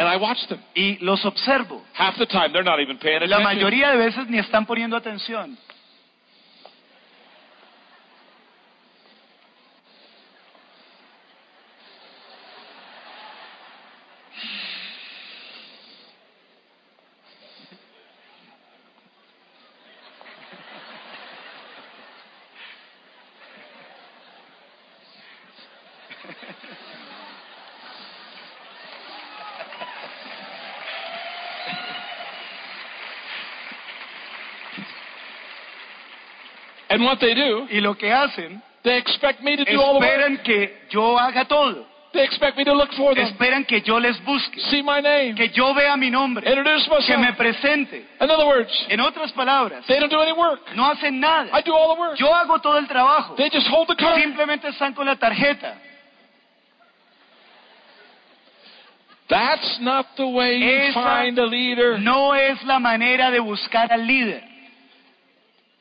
And I watch them. Y los observo. Half the time they're not even paying La attention. mayoría de veces ni están poniendo atención. And what they do, Y lo que hacen, they expect me to do all the work. esperan que yo haga todo. They expect me to look for them, Esperan que yo les busque, see my name, que yo vea mi nombre, introduce que me presente. In other words, En otras palabras, they don't do any work. no hacen nada. I do all the work. Yo hago todo el trabajo. They just hold the card. Simplemente están con la tarjeta. That's not the way you Esa find a leader. No es la manera de buscar al líder.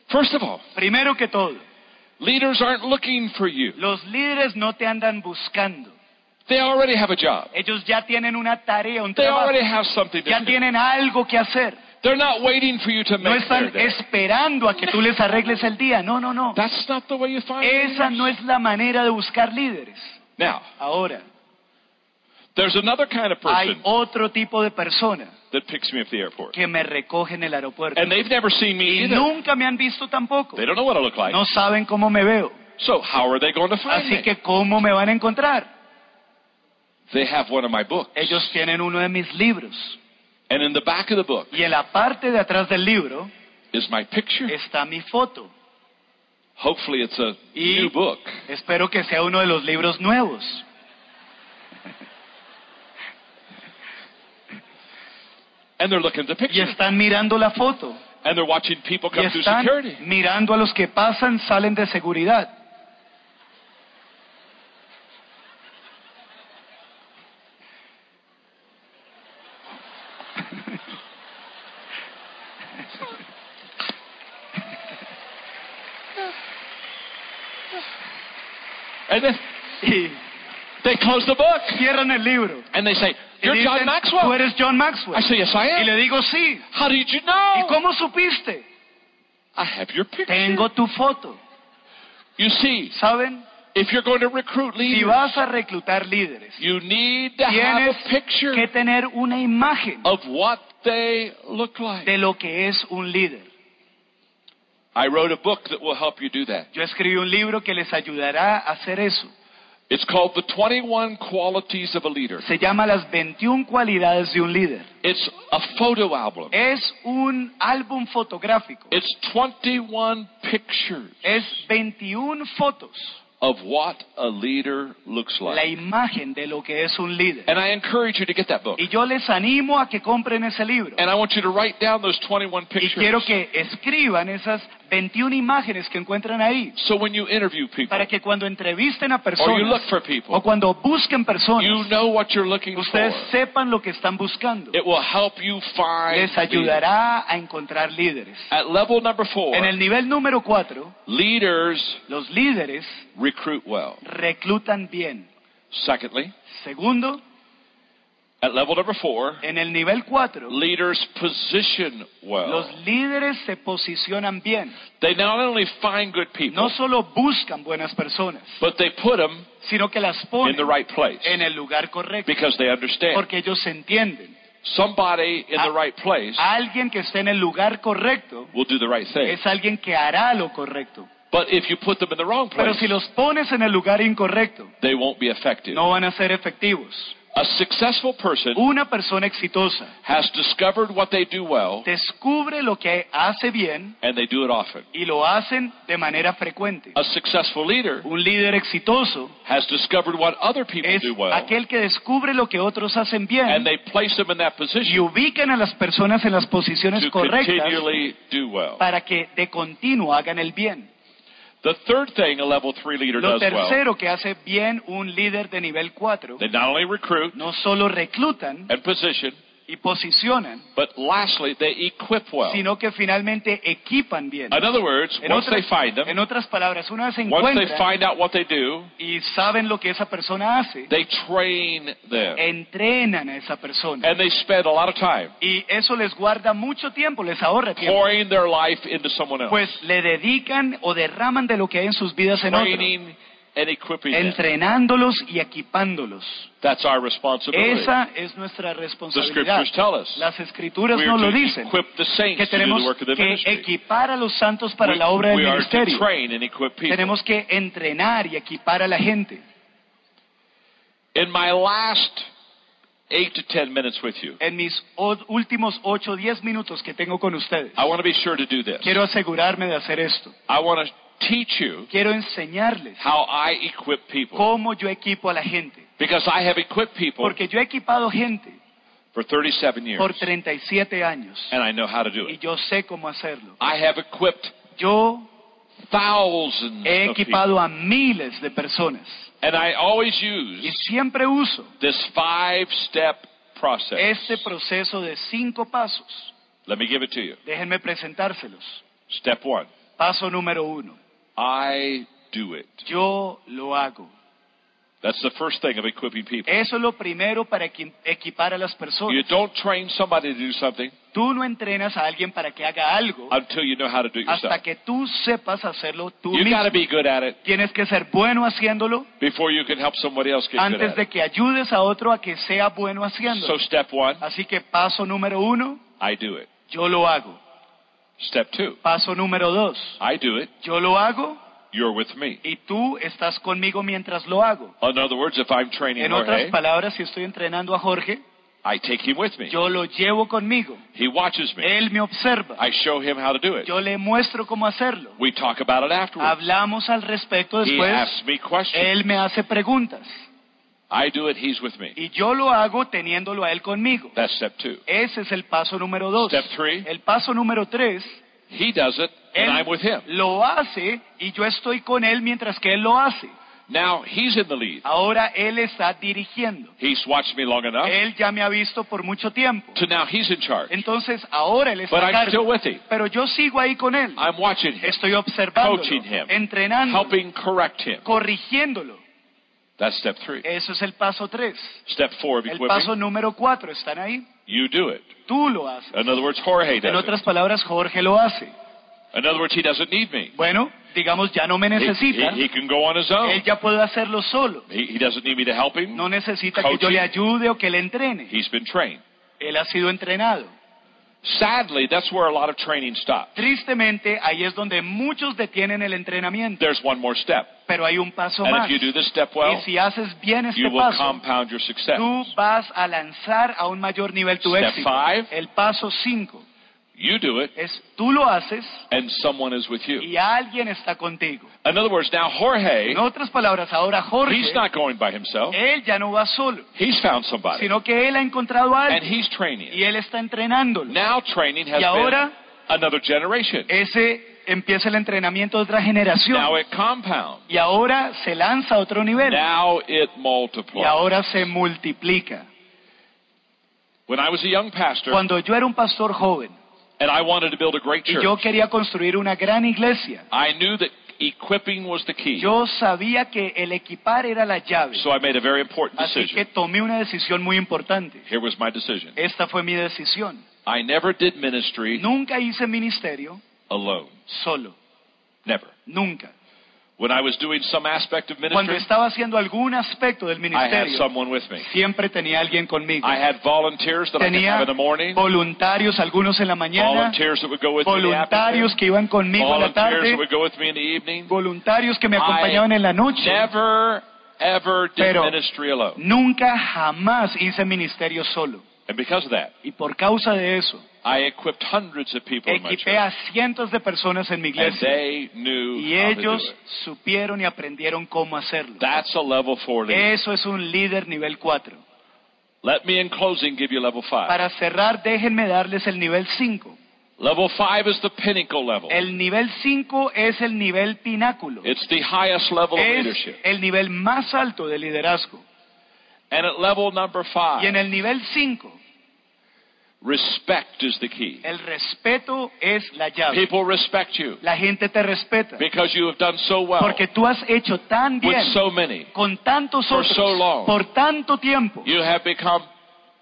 First of all, Primero que todo, leaders aren't looking for you. los líderes no te andan buscando. They already have a job. Ellos ya tienen una tarea, un They trabajo. already have something to Ya do. tienen algo que hacer. They're not waiting for you to No make their están day. esperando a que tú les arregles el día. No, no, no. That's not the way you find Esa leaders. no es la manera de buscar líderes. Now, Ahora, there's another kind of hay person otro tipo de persona that picks me up at the airport. que me recoge en el aeropuerto. And they've never seen me Y either. nunca me han visto tampoco. They don't know what I look like. No saben cómo me veo. So how are they going to find Así me? que, ¿cómo me van a encontrar? They have one of my books. Ellos tienen uno de mis libros. And in the back of the book Y en la parte de atrás del libro is my picture. está mi foto. Hopefully it's a Y- new book. Espero que sea uno de los libros nuevos. And they're looking at the picture. Y están mirando la foto. And they're watching people come y están through security. mirando a los que pasan, salen de seguridad. And then they close the book. Cierran el libro. And they say, Y You're John dicen, Tú Maxwell. eres John Maxwell. I say, Yes, I Y am. le digo, sí. How did you ¿Y know? cómo supiste? I have your picture. Tengo tu foto. You see, ¿Saben? if you're going to recruit Si leaders, vas a reclutar líderes, you need to have a picture que tener una imagen of what they look like. de lo que es un líder. I wrote a book that will help you do that. Yo escribí un libro que les ayudará a hacer eso. It's called The 21 Qualities of a Leader. Se llama Las 21 cualidades de un líder. It's a photo album. Es un álbum fotográfico. It's 21 pictures Es 21 fotos. of what a leader looks La like. imagen de lo que es un líder. And I encourage you to get that book. Y yo les animo a que compren ese libro. And I want you to write down those 21 Y quiero pictures. que escriban esas 21 imágenes que encuentran ahí. So when you interview people Para que cuando entrevisten a or you look personas for o cuando busquen you personas, know what you're looking ustedes for. sepan lo que están buscando. It will help you find Les leaders. ayudará a encontrar líderes. At level number four, En el nivel número 4, leaders los líderes recruit well. reclutan bien. Secondly, Segundo, at level number four, en el nivel 4, leaders position well. los líderes se posicionan bien. They not only find good people, No solo buscan buenas personas, but they put them sino que las in the right place en el lugar correcto. because they understand. Porque ellos entienden. Somebody in the right place Alguien que esté en el lugar correcto will do the right thing. es alguien que hará lo correcto. But if you put them in the wrong place, Pero si los pones en el lugar incorrecto, they won't be effective. no van a ser efectivos. A successful person Una persona exitosa has discovered what they do well descubre lo que hace bien and they do it often. y lo hacen de manera frecuente. A successful leader Un líder exitoso has discovered what other people es do well aquel que descubre lo que otros hacen and bien they place them in that y position ubican a las personas en las posiciones to correctas continually do well. para que de continuo hagan el bien. The third thing a level three leader Lo does well, tercero que hace bien un líder de nivel 4, they not only recruit no solo reclutan and position, y posicionan, but lastly, they equip well. sino que finalmente equipan bien. In other words, En once they otras, find them, en otras palabras, una vez once they encuentran find out what they do, y saben lo que esa persona hace, they train them. entrenan a esa persona. And they spend a lot of time Y eso les guarda mucho tiempo, les ahorra tiempo. pouring their life into someone else, Pues le dedican o derraman de lo que hay en sus vidas en otro, training and equipping them. entrenándolos y equipándolos. That's our responsibility. Esa es nuestra The responsabilidad. scriptures tell us. Las escrituras We nos are lo to dicen, equip the saints que to do tenemos the work of the que ministry. equipar a los santos para We- la obra del we are to ministerio. train and equip people. Tenemos que entrenar y equipar a la gente. In my last eight to ten minutes with you, En mis o- últimos 8 o 10 minutos que tengo con ustedes, I want to be sure to do this. quiero asegurarme de hacer esto. I want to teach you Quiero enseñarles how I equip people. cómo yo equipo a la gente. Because I have equipped people Porque yo he equipado gente for 37 years. por 37 años And I know how to do y it. yo sé cómo hacerlo. I have equipped Yo thousands he of people. equipado a miles de personas And I always y use siempre uso this five step process. este proceso de cinco pasos. Let me give it to you. Déjenme presentárselos. Step one Paso número uno. I do it. Yo lo hago. That's the first thing of equipping people. Eso es lo primero para equi- equipar a las You personas. don't train somebody to do something Tú no entrenas a alguien para que haga algo until you know how to do it hasta yourself. que tú sepas hacerlo tú You got to mismo. be good at it Tienes que ser bueno haciéndolo before you can help somebody else get good antes at de it. que ayudes a otro a que sea bueno haciéndolo. So step one, Así que paso número uno, I do it. yo lo hago. Step two, Paso número dos, I do it. yo lo hago You're with me. y tú estás conmigo mientras lo hago. In other words, if I'm training En otras Jorge, palabras, si estoy entrenando a Jorge, I take him with me. yo lo llevo conmigo. He watches me. Él me observa. I show him how to do it. Yo le muestro cómo hacerlo. We talk about it afterwards. Hablamos al respecto He después. asks me questions. Él me hace preguntas. I do it, he's with me. Y yo lo hago teniéndolo a él conmigo. That's step two. Ese es el paso número dos. Step three, El paso número tres, he does it, and I'm with him. lo hace y yo estoy con él mientras que él lo hace. Now he's in the lead. Ahora él está dirigiendo. He's watched me long enough Él ya me ha visto por mucho tiempo. to now he's in charge. Entonces ahora él está But a I'm still with him. Pero yo sigo ahí con él. I'm watching him, Estoy observándolo, coaching him, entrenando, helping correct him. corrigiéndolo. That's step three. Eso es el paso 3. Step four El paso número 4, ¿están ahí? You do it. Tú lo haces. In other words, Jorge En does otras palabras, Jorge lo hace. In other words, he doesn't need me. Bueno, digamos, ya no me He, necesita. he- he can go on his own. Él ya puede hacerlo solo. He, he doesn't need me to help him. No necesita que yo le ayude o que le entrene. He's been trained. Él ha sido entrenado. Sadly, that's where a lot of training stops. Tristemente, ahí es donde muchos detienen el entrenamiento. There's one more step. Pero hay un paso And más. if you do this step Y well, si haces bien este you will paso, compound your success. tú vas a lanzar a un mayor nivel tu Step éxito. five. El paso 5 You do it, es tú lo haces and someone is with you. y alguien está contigo. In other words, now Jorge, En otras palabras, ahora Jorge, he's not going by himself. él ya no va solo, He's found somebody, sino que él ha encontrado a and alguien he's training. y él está entrenándolo. Now training has Y ahora been another generation. ese empieza el entrenamiento de otra generación Now it compounds. y ahora se lanza a otro nivel Now it y multiplies. ahora se multiplica. When I was a young pastor, Cuando yo era un pastor joven and I wanted to build a great y church, yo quería construir una gran iglesia, I knew that equipping was the key. yo sabía que el equipar era la llave. So I made a very important Así que decision. tomé una decisión muy importante. Here was my decision. Esta fue mi decisión. I never did ministry Nunca hice ministerio alone. solo. Never. Nunca. When I was doing some aspect of Cuando ministry, estaba haciendo algún aspecto del I had ministerio, someone with me. siempre tenía alguien conmigo. I had volunteers that I could Tenía have in the morning, voluntarios, algunos en la mañana, volunteers that would go with me in the voluntarios afternoon, que iban conmigo en la volunteers tarde, that would go with me in the evening. voluntarios que me acompañaban en la noche. Never, ever did Pero- ministry alone. Nunca jamás hice ministerio solo. And because of that, Y por causa de eso, I equipped hundreds of people in my equipé a church. cientos de personas en mi And iglesia. they knew Y how to do ellos it. supieron y aprendieron cómo hacerlo. That's a level four leader. Eso es un líder nivel 4. Let me in closing give you level five. Para cerrar, déjenme darles el nivel 5. Level five is the pinnacle level. El nivel 5 es el nivel pináculo. It's the highest level of Es leadership. el nivel más alto de liderazgo. And at level number Y en five, el nivel 5, respect is the key. el respeto es la llave. People respect you La gente te respeta. because you have done so well Porque tú has hecho tan with so many. con tantos For otros so long. por tanto tiempo. You have become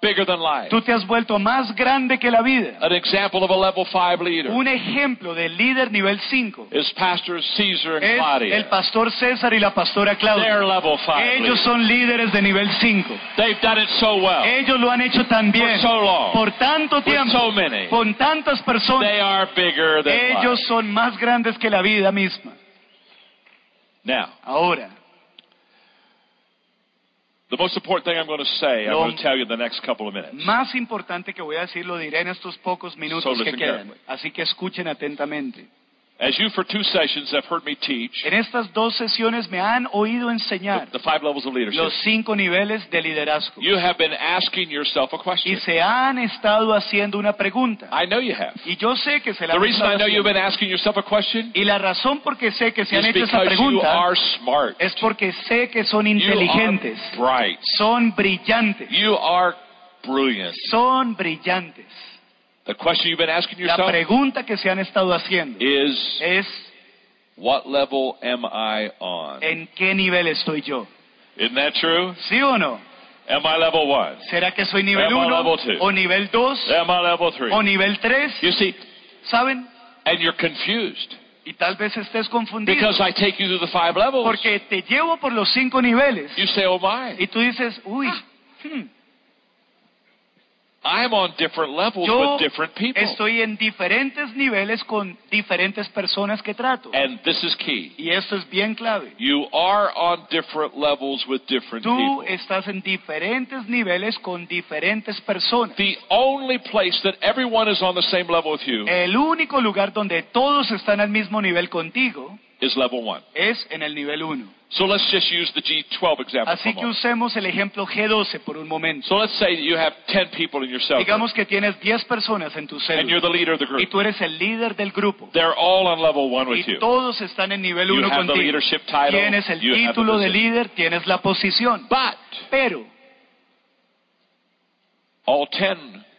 bigger than life. Tú te has vuelto más grande que la vida. An example of a level five leader Un ejemplo de líder nivel 5 is Pastor Caesar and es el Claudia. pastor César y la pastora They're Claudia. level five Ellos son líderes de nivel 5. They've done it so well Ellos lo han hecho tan bien for so long por tanto with tiempo, so many. con tantas personas. They are bigger than Ellos life. son más grandes que la vida misma. Now, Ahora, the most important thing I'm going to say, I'm going to tell you in the next couple of minutes. más importante que voy a decir lo diré en estos pocos minutos So que quedan. carefully. Así que escuchen atentamente. As you for two sessions have heard me teach En estas dos sesiones me han oído enseñar the five levels of leadership, los cinco niveles de liderazgo. you have been asking yourself a question. Y se han estado haciendo una pregunta. I know you have. Y yo sé que se la The han reason I know you've been asking yourself a question Y la razón por qué sé que se han is hecho esa because you are smart. es porque sé que son You inteligentes, are bright. son brillantes, You are brilliant. son brillantes. The question you've been asking La yourself pregunta que se han estado haciendo is, es what level am I on? ¿en qué nivel estoy yo? Isn't that true? ¿Sí o no? Am I level one? ¿Será que soy nivel Am I 1 level two? o nivel 2 Am I level three? o nivel 3? You see, ¿Saben? and you're confused Y tal vez estés confundido because I take you through the five levels. porque te llevo por los cinco niveles You say, oh my, y tú dices, uy, hmm, I'm on different levels yo with different people. estoy en diferentes niveles con diferentes personas que trato. And this is key. Y esto es bien clave. You are on different levels with different Tú people. estás en diferentes niveles con diferentes personas. The only place that everyone is on the same level with you El único lugar donde todos están al mismo nivel contigo is level one. es en el nivel 1. So let's just use the G12 example. Así for a que moment. usemos el ejemplo G12 por un momento. So let's say that you have 10 people in your cell group, Digamos que tienes 10 personas en tu and you're célula the leader of the y group. tú eres el líder del grupo. They're all on level one with Y you. todos están en nivel You 1 have the contigo. leadership title. Tienes el you have the título de position. líder, tienes la posición. But Pero all 10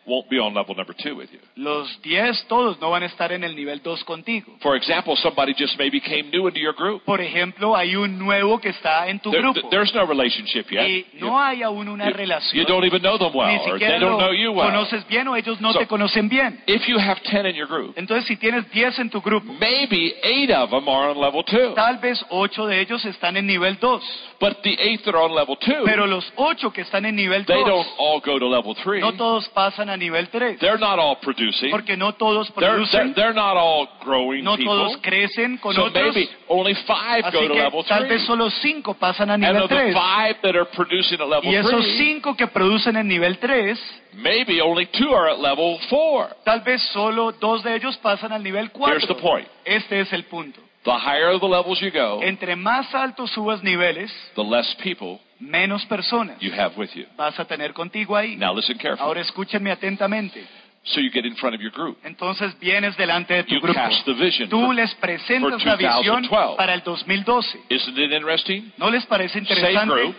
won't be on level number two with you. Los 10 todos no van a estar en el nivel 2 contigo. For example, somebody just maybe came new into your group. Por ejemplo, hay un nuevo que está en tu There- grupo there's no relationship yet. y You- hay aún una relación. you don't even know them well, Ni or siquiera they don't know you well. conoces bien o ellos no So- te conocen bien. If you have 10 in your group, Entonces, si tienes 10 en tu grupo, maybe 8 of them are on level 2. tal vez 8 de ellos están en nivel 2. But the 8 that are on level 2, Pero los 8 que están en nivel they 2, don't all go to level 3. no todos pasan a nivel 3. They're not all producing. Porque no todos They're, they're, producen, they're not all growing no people. todos crecen con So otros. maybe only 5 go Así to que level tal 3. vez solo 5 pasan a And nivel of the 3. 5 that are producing at level Y esos 3, 5 que producen en nivel 3, maybe only 2 are at level 4. tal vez solo 2 de ellos pasan al nivel 4. Here's the point. Este es el punto. The higher the levels you go, Entre más altos subas niveles, the less people menos personas you have with you. vas a tener contigo ahí. Now listen carefully. Ahora escúchenme atentamente. So you get in front of your group. Entonces vienes delante de tu You grupo. cast the vision. Tú for- les presentas la visión 2012. para el 2012. Isn't it interesting? ¿No les parece Same interesante? group,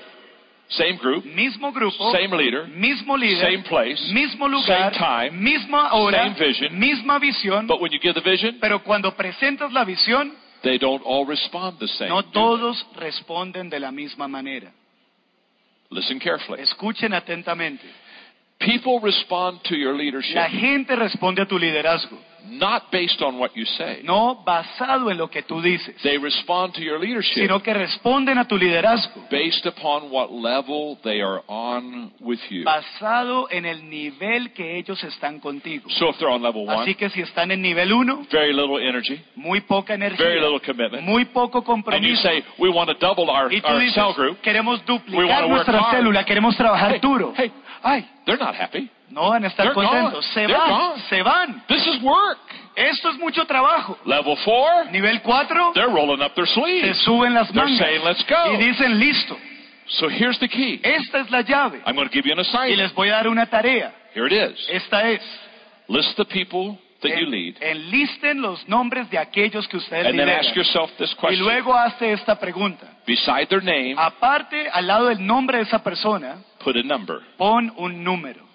same group, Mismo grupo, same leader, mismo líder, same place, mismo lugar, same time, misma hora, same vision. misma visión, but when you give the vision, pero cuando presentas la visión, they don't all respond the same. no todos responden de la misma manera. Listen carefully. Escuchen atentamente. People respond to your leadership La gente responde a tu liderazgo, not based on what you say. no basado en lo que tú dices, They respond to your leadership sino que responden a tu liderazgo based upon what level they are on with you. basado en el nivel que ellos están contigo. So if they're on level one, Así que si están en nivel 1, very little energy, muy poca energía, very little commitment, muy poco compromiso. and you say, we want to double our, Y tú our cell group, queremos duplicar nuestra célula, queremos trabajar hey, duro. hey, ay, they're not happy. No van a estar They're contentos. gone. Se They're van, gone. se van. This is work. Esto es mucho trabajo. Level four, Nivel 4, they're rolling up their se sleeves. suben las They're mangas saying, let's go. y dicen, listo, So here's the key. esta es la llave. I'm going to give you an Y assignment. les voy a dar una tarea. Here it is. Esta es, List the people that you en- lead, enlisten los nombres de aquellos que ustedes and then lideran. ask yourself this Y question. luego hazte esta pregunta. Beside their name, Aparte, al lado del nombre de esa persona, put a number. pon un número.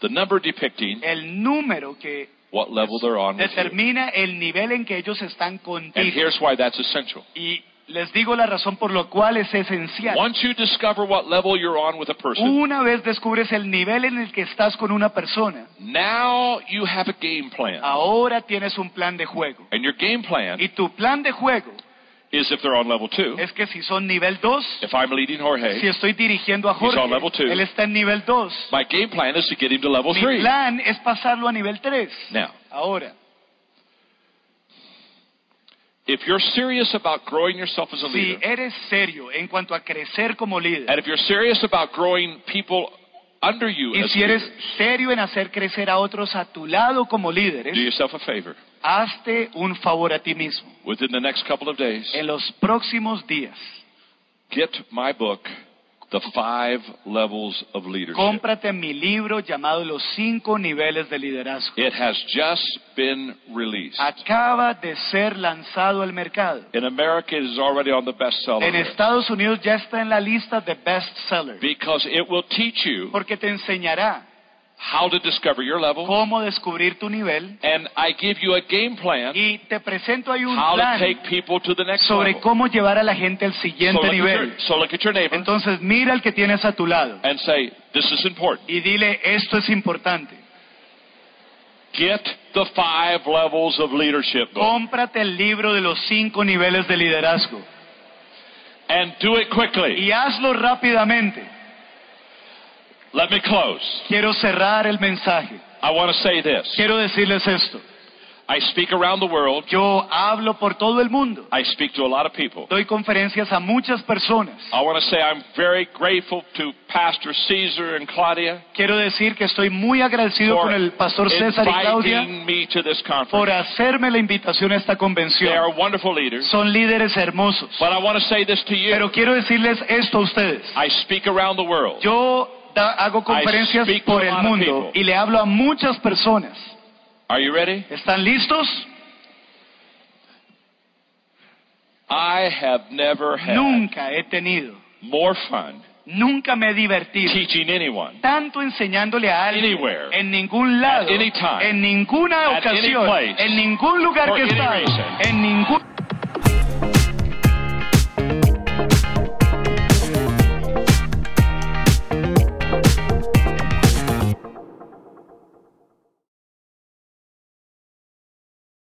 The number depicting El número que what level they're on with you. determina el nivel en que ellos están And contigo. here's why that's essential. Y les digo la razón por lo cual es esencial. Once you discover what level you're on with a person, Una vez descubres el nivel en el que estás con una persona, now you have a game plan. ahora tienes un plan de juego. And your game plan Y tu plan de juego is if they're on level two, es que si son nivel 2, if I'm leading Jorge, si estoy dirigiendo a He's Jorge, on level two. él está en nivel 2. my game plan is to get him to level Mi three. plan es pasarlo a nivel 3. Now, Ahora, if you're serious about growing yourself as a si leader, eres serio en cuanto a crecer como líder, and if you're serious about growing people under you y as si eres leaders, serio en hacer crecer a otros a tu lado como do líderes, yourself a favor. hazte un favor a ti mismo. Within the next couple of days, En los próximos días, get my book, The Five Levels of Leadership. cómprate mi libro llamado Los cinco niveles de liderazgo. It has just been released. Acaba de ser lanzado al mercado. In America, it is already on the bestseller En Estados Unidos ya está en la lista de bestsellers. because it will teach you Porque te enseñará how to discover your level, cómo descubrir tu nivel and I give you a game plan y te presento ahí un how to plan take people to the next sobre level. cómo llevar a la gente al So siguiente at nivel. your, so look at your neighbor Entonces mira al que tienes a tu lado and say, "This is important. y dile, esto es importante. Get the five levels of leadership book Cómprate el libro de los cinco niveles de liderazgo and do it quickly." y hazlo rápidamente. Let me close. Quiero cerrar el mensaje. I want to say this. Quiero decirles esto. I speak around the world. Yo hablo por todo el mundo. I speak to a lot of people. Doy conferencias a muchas personas. I want to say I'm very grateful to Pastor Caesar and Claudia Quiero decir que estoy muy agradecido con el pastor César y Claudia inviting me to this por hacerme la invitación a esta They are convención. wonderful leaders. Son líderes hermosos. But I want to say this to you. Pero quiero decirles esto a ustedes. I speak around the world. Yo da- hago conferencias por el mundo y le hablo a muchas personas. Are you ready? ¿Están listos? I have never had Nunca he tenido more fun Nunca me he divertido teaching anyone tanto enseñándole a alguien Anywhere. en ningún lado, At any time. en ninguna ocasión, place. en ningún lugar que reason. en ningún